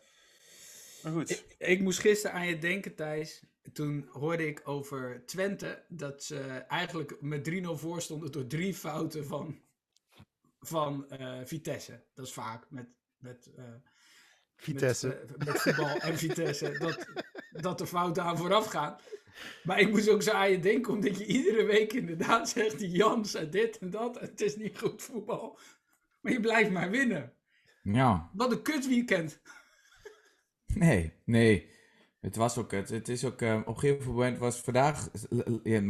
Maar goed. Ik, ik moest gisteren aan je denken, Thijs. Toen hoorde ik over Twente dat ze eigenlijk met 3-0 voor stonden door drie fouten van, van eh, Vitesse. Dat is vaak met, met, eh, Vitesse. met, eh, met voetbal en Vitesse. Dat, dat er fouten aan vooraf gaan. Maar ik moest ook zo aan je denken, omdat je iedere week inderdaad zegt: die Jans en dit en dat. En het is niet goed voetbal. Maar je blijft maar winnen. Ja. Wat een kut weekend. Nee, nee. Het was ook, het, het is ook, eh, op een gegeven moment was vandaag,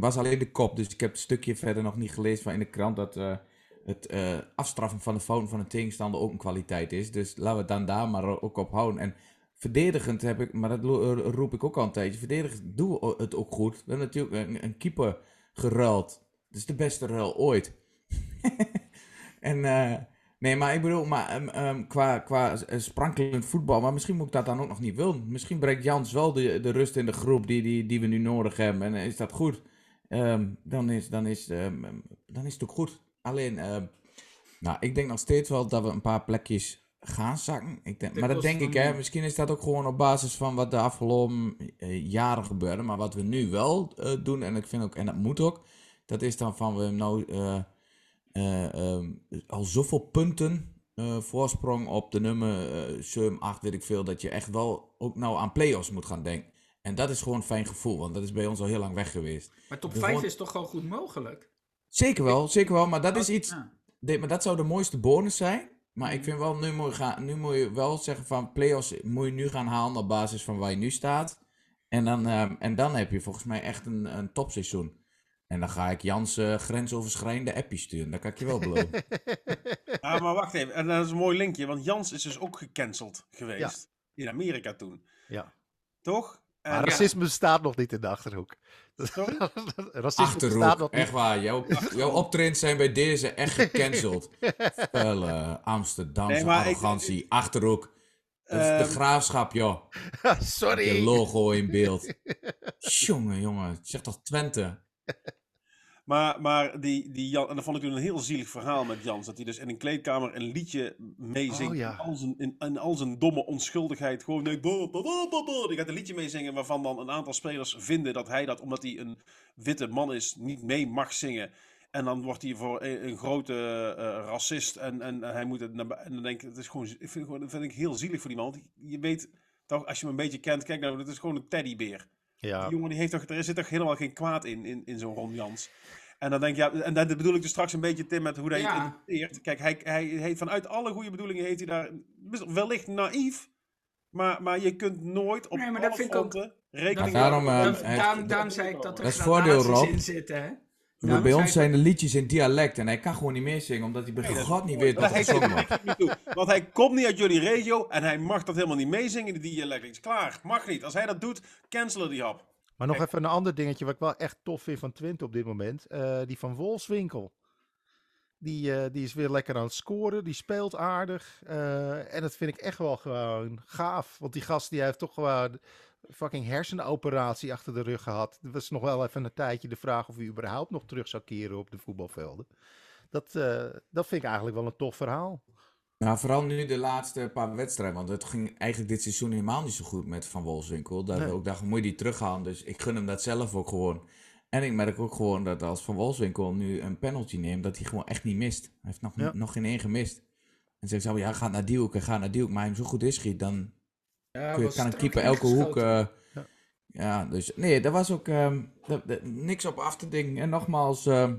was alleen de kop, dus ik heb het stukje verder nog niet gelezen van in de krant dat eh, het eh, afstraffen van de fouten van een tegenstander ook een kwaliteit is. Dus laten we het dan daar maar ook op houden. En verdedigend heb ik, maar dat eh, roep ik ook al een tijdje, verdedigend doen we het ook goed. We hebben natuurlijk een, keeper geruild. Dat is de beste ruil ooit. en eh, Nee, maar ik bedoel, maar, ehm, ehm, qua, qua eh, sprankelend voetbal, maar misschien moet ik dat dan ook nog niet willen. Misschien brengt Jans wel de, de rust in de groep die, die, die we nu nodig hebben. En is dat goed? Ehm, dan, is, dan, is, dan is het ook goed. Alleen, nou, ik denk nog steeds wel dat we een paar plekjes gaan zakken. Ik denk, maar dat denk ik, hè. wie? Misschien is dat ook gewoon op basis van wat de afgelopen eh, jaren gebeurde. Maar wat we nu wel eh, doen, en ik vind ook, en dat moet ook, dat is dan van we nou eh, eh, ehm, al zoveel punten eh, voorsprong op de nummer eh 7, 8, weet ik veel, dat je echt wel ook nou aan play-offs moet gaan denken. En dat is gewoon een fijn gevoel, want dat is bij ons al heel lang weg geweest. Maar top De 5 gewoon- is toch gewoon goed mogelijk? Zeker wel, zeker wel, maar dat is iets, Ja. nee, maar dat zou de mooiste bonus zijn. Maar ik vind wel, nu moet, je gaan, nu moet je wel zeggen van play-offs moet je nu gaan halen op basis van waar je nu staat. En dan, ehm, en dan heb je volgens mij echt een, een topseizoen. En dan ga ik Jans eh, grensoverschrijdende appjes sturen, dat kan ik je wel beloven. Ah, maar wacht even. En dat is een mooi linkje. Want Jans is dus ook gecanceld geweest. In Amerika toen. Ja. Toch? Maar racisme bestaat nog niet in de Achterhoek. Sorry? racisme bestaat Achterhoek, nog niet. echt waar. Jouw, jouw optredens zijn bij deze echt gecanceld. Vuile Amsterdamse Nee, maar ik- arrogantie, Achterhoek. Dat is de Ehm, graafschap, joh. Je Sorry. logo in beeld. Jongen, jongen. Zeg toch Twente? Maar, maar die, die Jan, en dat vond ik toen een heel zielig verhaal met Jans. Dat hij dus in een kleedkamer een liedje meezingt. Oh, ja. in, al zijn, in, in al zijn domme onschuldigheid. Gewoon, nee, bo, bo, bo, bo, bo. Die gaat een liedje meezingen waarvan dan een aantal spelers vinden dat hij dat, omdat hij een witte man is, niet mee mag zingen. En dan wordt hij voor een, een grote eh, racist. En, en hij moet het En dan denk ik, het is gewoon, ik vind, dat vind ik heel zielig voor die man. Want je weet toch, als je hem een beetje kent, kijk nou, dat is gewoon een teddybeer. Ja. Die jongen die heeft toch, er zit toch helemaal geen kwaad in, in, in zo'n Ron Jans. En dan denk je, ja, en dat bedoel ik dus straks een beetje, Tim, met hoe hij Ja. het interpreteert. Kijk, hij, hij heeft vanuit alle goede bedoelingen heeft hij daar, wellicht naïef, maar, maar je kunt nooit op Nee, maar dat alle vind ik ook- rekening daarom, houden. eh, daarom, daarom zei ik dat er Dat is voordeel, Rob. in zitten, hè. Maar bij ons zijn de liedjes in dialect en hij kan gewoon niet meer zingen, omdat hij bij Nee, dat is God niet weet wat hij- toe. Want hij komt niet uit jullie regio en hij mag dat helemaal niet meezingen in die dialect. Is klaar, mag niet. Als hij dat doet, cancelen die hap. Maar nog even een ander dingetje wat ik wel echt tof vind van Twente op dit moment. Eh, die van Wolfswinkel. Die, eh, die is weer lekker aan het scoren. Die speelt aardig. eh, en dat vind ik echt wel gewoon gaaf. Want die gast die heeft toch gewoon fucking hersenoperatie achter de rug gehad. Het was nog wel even een tijdje de vraag of hij überhaupt nog terug zou keren op de voetbalvelden. Dat, eh, dat vind ik eigenlijk wel een tof verhaal. Nou, vooral nu de laatste paar wedstrijden, want het ging eigenlijk dit seizoen helemaal niet zo goed met Van Wolfswinkel. Dat Nee. we ook dachten, moet je die terughalen? Dus ik gun hem dat zelf ook gewoon. En ik merk ook gewoon dat als Van Wolfswinkel nu een penalty neemt, dat hij gewoon echt niet mist. Hij heeft nog, Ja. nog geen één gemist. En zegt zo, ja, ga naar Dielke, ga naar Dielke. Maar hij hem zo goed is schiet, dan Ja, kun je, was kan een strak keeper elke hoek... eh, Ja. ja. dus nee, daar was ook ehm, niks op af te dingen. En nogmaals, ehm,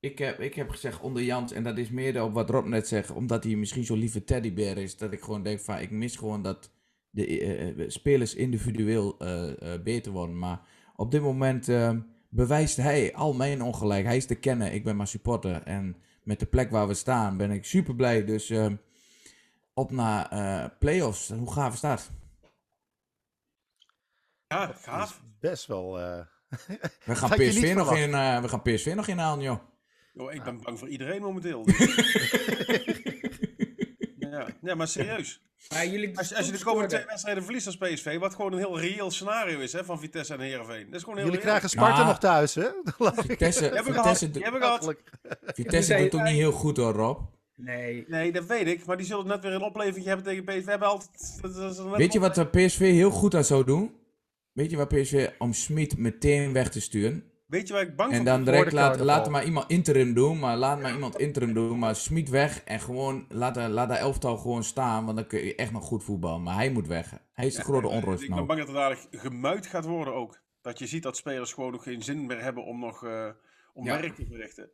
ik, heb, ik heb gezegd onder Jans, en dat is meer op wat Rob net zegt, omdat hij misschien zo'n lieve teddybeer is, dat ik gewoon denk van, ik mis gewoon dat de eh, eh, spelers individueel eh, eh, beter worden. Maar op dit moment ehm, bewijst hij al mijn ongelijk. Hij is te kennen, ik ben maar supporter. En met de plek waar we staan ben ik super blij. Dus ehm, op naar eh play-offs. Hoe gaaf is dat? Ja, gaaf. is best wel... eh, We gaan, PSV nog in, eh, we gaan PSV nog inhalen, joh. Joh, ik ben bang voor iedereen momenteel. ja. ja, maar serieus. Maar jullie Als, je- als je de komende twee wedstrijden verliest als PSV, wat gewoon een heel reëel scenario is hè, van Vitesse en Heerenveen. Dat is gewoon heel Jullie reëel. krijgen Sparta nog thuis, hè? Vitesse, Vitesse. Makkelijk. Vitesse doet ook niet heel goed hoor, Rob. Nee. Nee, dat weet ik. Maar die zullen net weer een opleving hebben tegen PSV. We hebben altijd... dat is net Weet je wat de PSV heel goed aan zou doen? Weet je wat PSV om Smit meteen weg te sturen? Weet je waar ik bang En voor dan ben? direct laat, laat maar iemand interim doen. Maar laat maar iemand interim doen. Maar Smit weg en gewoon laat, de- laat dat elftal gewoon staan. Want dan kun je echt nog goed voetballen. Maar hij moet weg. Hij is de grote onrust Ik ben bang dat er dadelijk gemuid gaat worden ook. Dat je ziet dat spelers gewoon nog geen zin meer hebben om nog eh, om Ja. werk te verrichten.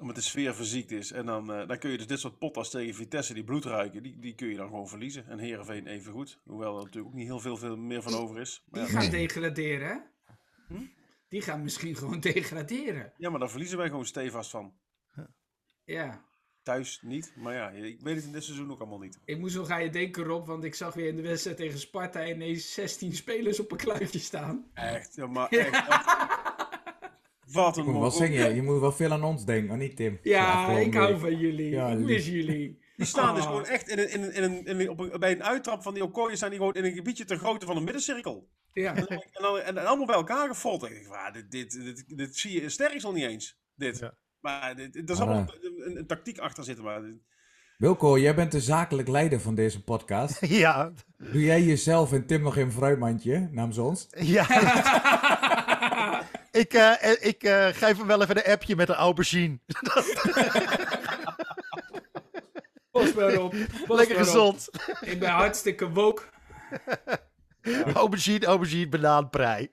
Omdat de sfeer verziekt is. En dan, eh, dan kun je dus dit soort potas tegen Vitesse, die bloed ruiken, die, die kun je dan gewoon verliezen. En Heerenveen even goed. Hoewel er natuurlijk ook niet heel veel, veel meer van over is. Maar Die ja, gaan Nee. degraderen, hè? Hm? Die gaan misschien gewoon degraderen. ja, maar daar verliezen wij gewoon stevast van. Ja. Thuis niet. Maar ja, ik weet het in dit seizoen ook allemaal niet. Ik moest nog aan je denken, Rob, want ik zag weer in de wedstrijd tegen Sparta ineens 16 spelers op een kluitje staan. Echt, ja, maar echt. Wat een Je moet wel mongool. zingen. Je moet wel veel aan ons denken, maar niet Tim. Ja, ik hou van jullie. Ja, ik mis jullie. Die staan dus Oh. gewoon echt in een, in een, in een, in een- op een- bij een uittrap van die Okoye staan die gewoon in een gebiedje ter grootte van een middencirkel. Ja. En, dan, en, en allemaal bij elkaar gefold. Ik denk, "Wauw, dit, dit, dit, dit zie je sterk al niet eens. Dit. Ja. Maar dit, er is allemaal een, een, een tactiek achter zitten. Maar dit- Wilco, jij bent de zakelijk leider van deze podcast. Ja, Doe jij jezelf en Tim nog in een fruitmandje namens ons? ja. ik eh, eh, ik eh, geef hem wel even een appje met een aubergine. Pas maar op. Pas Lekker maar op. gezond. Ik ben hartstikke woke. Aubergine, aubergine, banaanprei.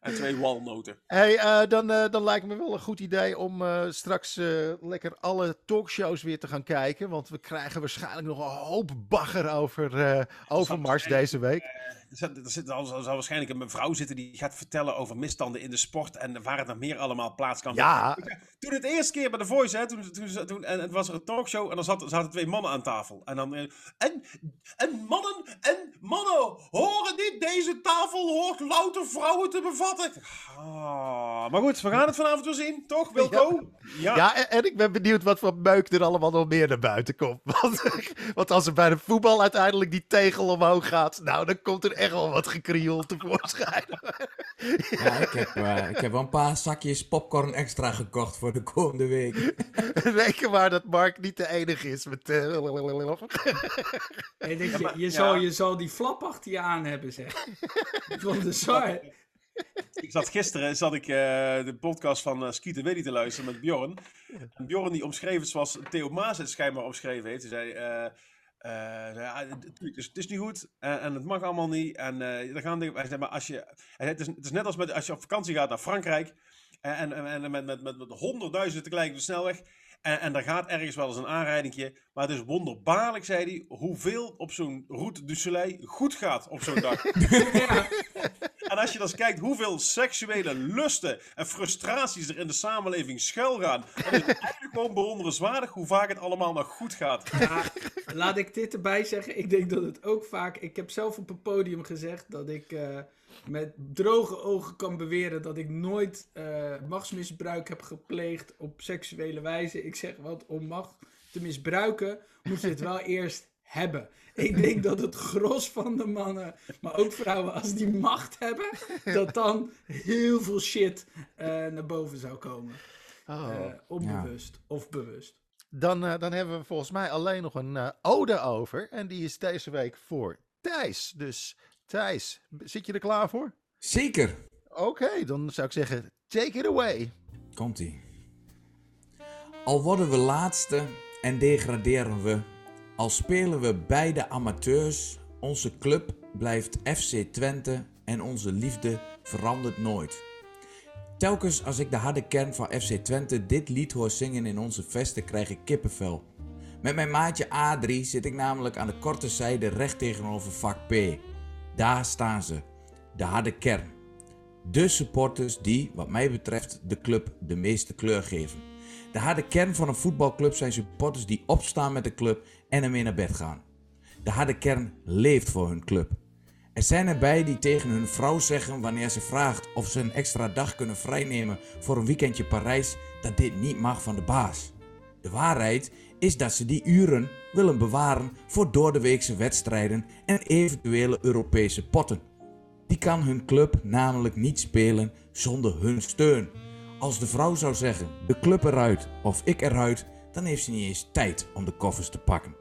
en twee walnoten. hey, eh, dan, eh, dan lijkt me wel een goed idee om eh, straks eh, lekker alle talkshows weer te gaan kijken. Want we krijgen waarschijnlijk nog een hoop bagger over eh Overmars deze week. Er zit, al, zal waarschijnlijk een mevrouw zitten die gaat vertellen over misstanden in de sport en waar het nog meer allemaal plaats kan Ja. vinden. Toen het eerste keer bij The Voice, hè, toen, toen, toen, en het was er een talkshow en dan zat, zaten twee mannen aan tafel. En dan, eh, en, en mannen en mannen horen dit deze tafel hoort louter vrouwen te bevatten. Ah, maar goed, we gaan het vanavond weer zien, toch Wilco? Ja, ja en, en, ik ben benieuwd wat voor meuk er allemaal nog meer naar buiten komt. Want, want als er bij de voetbal uiteindelijk die tegel omhoog gaat, nou dan komt er echt wel wat gekrioel tevoorschijn. Ja, ik heb, uh, ik heb wel een paar zakjes popcorn extra gekocht voor de komende week. Reken maar dat Mark niet de enige is met... Uh... Hey, je, je, ja. zal, je zal die flap achter je aan hebben, zeg. Van de zwaar. Ik zat gisteren zat ik, uh, de podcast van uh, Skeeter Willy te luisteren met Bjorn. En Bjorn die omschreven zoals Theo Maas het schijnbaar omschreven heeft. Hij zei, uh, ja, het, is, het, is, niet goed en, en het mag allemaal niet. En dan gaan de, hij zei, maar als je, het, is, het is net als met, als je op vakantie gaat naar Frankrijk en, en, en met, met, met, met honderdduizenden tegelijk op de snelweg. En, en er gaat ergens wel eens een aanrijdingje. Maar het is wonderbaarlijk, zei hij, hoeveel op zo'n Route du Soleil goed gaat op zo'n dag. En als je dan eens kijkt hoeveel seksuele lusten en frustraties er in de samenleving schuilgaan. Dan is het eigenlijk gewoon bewonderenswaardig hoe vaak het allemaal nog goed gaat. Laat ik dit erbij zeggen. Ik denk dat het ook vaak... Ik heb zelf op een podium gezegd dat ik... Uh, met droge ogen kan beweren dat ik nooit uh, machtsmisbruik heb gepleegd op seksuele wijze. Ik zeg wat, om macht te misbruiken, moet je het wel eerst hebben. Ik denk dat het gros van de mannen, maar ook vrouwen, als die macht hebben, dat dan heel veel shit uh, naar boven zou komen. Oh, uh, onbewust ja. of bewust. Dan, uh, dan hebben we volgens mij alleen nog een ode over. En die is deze week voor Thijs. Dus Thijs, zit je er klaar voor? Zeker. Oké, okay, dan zou ik zeggen, take it away. Komt-ie. Al worden we laatste en degraderen we, al spelen we beide amateurs, onze club blijft FC Twente en onze liefde verandert nooit. Telkens als ik de harde kern van FC Twente dit lied hoor zingen in onze vesten krijg ik kippenvel. Met mijn maatje A3 zit ik namelijk aan de korte zijde recht tegenover vak P. Daar staan ze, de harde kern. De supporters die, wat mij betreft, de club de meeste kleur geven. De harde kern van een voetbalclub zijn supporters die opstaan met de club en ermee naar bed gaan. De harde kern leeft voor hun club. Er zijn erbij die tegen hun vrouw zeggen wanneer ze vraagt of ze een extra dag kunnen vrijnemen voor een weekendje Parijs, dat dit niet mag van de baas. De waarheid is dat ze die uren willen bewaren voor doordeweekse wedstrijden en eventuele Europese potten. Die kan hun club namelijk niet spelen zonder hun steun. Als de vrouw zou zeggen: de club eruit of ik eruit, dan heeft ze niet eens tijd om de koffers te pakken.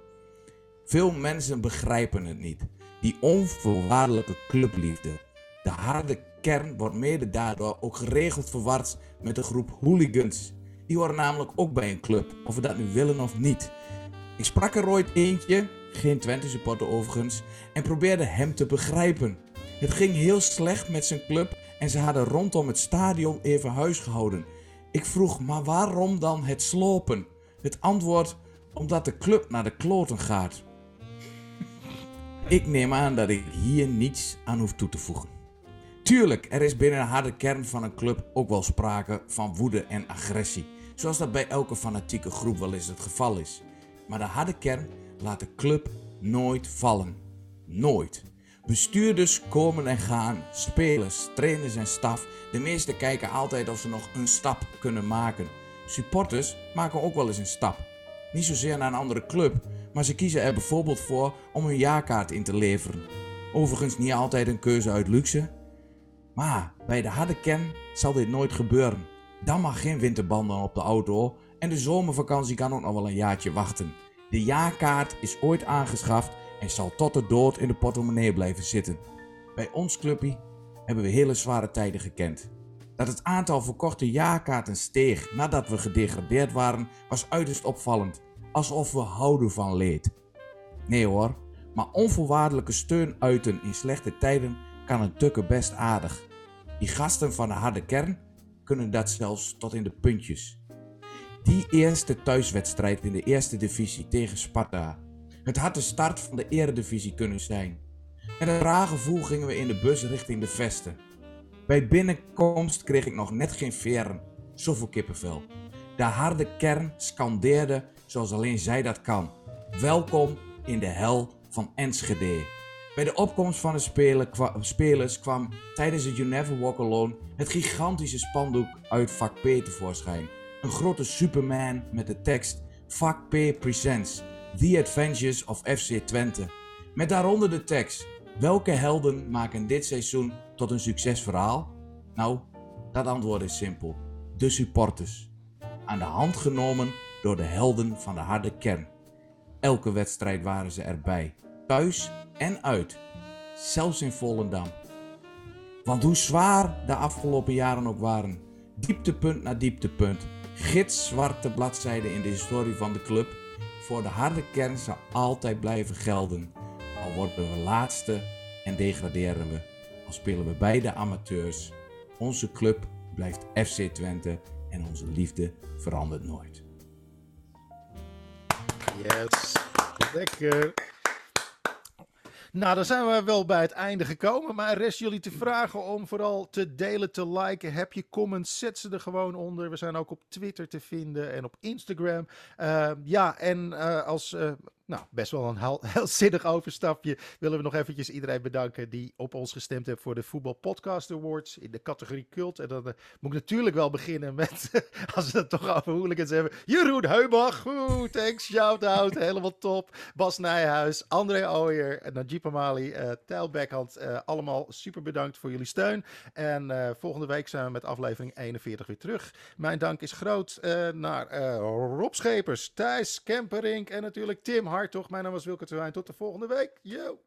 Veel mensen begrijpen het niet. Die onvoorwaardelijke clubliefde. De harde kern wordt mede daardoor ook geregeld verward met een groep hooligans. Die horen namelijk ook bij een club, of we dat nu willen of niet. Ik sprak er ooit eentje, geen Twente supporter overigens, en probeerde hem te begrijpen. Het ging heel slecht met zijn club en ze hadden rondom het stadion even huis gehouden. Ik vroeg, maar waarom dan het slopen? Het antwoord, omdat de club naar de kloten gaat. Ik neem aan dat ik hier niets aan hoef toe te voegen. Tuurlijk, er is binnen de harde kern van een club ook wel sprake van woede en agressie. Zoals dat bij elke fanatieke groep wel eens het geval is. Maar de harde kern laat de club nooit vallen. Nooit. Bestuurders komen en gaan, spelers, trainers en staf. De meesten kijken altijd of ze nog een stap kunnen maken. Supporters maken ook wel eens een stap. Niet zozeer naar een andere club, maar ze kiezen er bijvoorbeeld voor om hun jaarkaart in te leveren. Overigens niet altijd een keuze uit luxe. Maar bij de harde kern zal dit nooit gebeuren. Dan mag geen winterbanden op de auto en de zomervakantie kan ook nog wel een jaartje wachten. De jaarkaart is ooit aangeschaft en zal tot de dood in de portemonnee blijven zitten. Bij ons clubje hebben we hele zware tijden gekend. Dat het aantal verkochte jaarkaarten steeg nadat we gedegradeerd waren, was uiterst opvallend, alsof we houden van leed. Nee hoor, maar onvoorwaardelijke steun uiten in slechte tijden kan een tukke best aardig. Die gasten van de harde kern kunnen dat zelfs tot in de puntjes. Die eerste thuiswedstrijd in de eerste divisie tegen Sparta het had de start van de eredivisie kunnen zijn. Met een raar gevoel gingen we in de bus richting de vesten. Bij binnenkomst kreeg ik nog net geen veren. Zoveel kippenvel. De harde kern scandeerde zoals alleen zij dat kan. Welkom in de hel van Enschede. Bij de opkomst van de speler spelers kwam tijdens het You Never Walk Alone het gigantische spandoek uit vak P tevoorschijn. Een grote Superman met de tekst Vak P Presents The Adventures of FC Twente. Met daaronder de tekst Welke helden maken dit seizoen tot een succesverhaal? Nou, dat antwoord is simpel. De supporters. Aan de hand genomen door de helden van de harde kern. Elke wedstrijd waren ze erbij, thuis en uit, zelfs in Volendam. Want hoe zwaar de afgelopen jaren ook waren, dieptepunt na dieptepunt, gitzwarte bladzijden in de historie van de club, voor de harde kern zal altijd blijven gelden. Al worden we laatste en degraderen we, al spelen we beide amateurs. Onze club blijft FC Twente en onze liefde verandert nooit. Yes, lekker. Nou, dan zijn we wel bij het einde gekomen. Maar rest jullie te vragen om vooral te delen, te liken. Heb je comments, zet ze er gewoon onder. We zijn ook op Twitter te vinden en op Instagram. Uh, ja, en uh, als uh, nou, best wel een heel, zinnig overstapje. Willen we nog eventjes iedereen bedanken die op ons gestemd heeft voor de Voetbal Podcast Awards in de categorie cult. En dan uh, moet ik natuurlijk wel beginnen met, als we het toch over hooligans hebben, Jeroen Heubach. Oeh, thanks, shout-out, helemaal top. Bas Nijhuis, André Ooyer, Najib Amali, uh, Tijl Beckhand. Uh, allemaal super bedankt voor jullie steun. En volgende week zijn we met aflevering 41 weer terug. Mijn dank is groot naar Rob Schepers, Thijs Kemperink en natuurlijk Tim Hart, toch? Mijn naam was Wilke Terwijn. Tot de volgende week. Yo!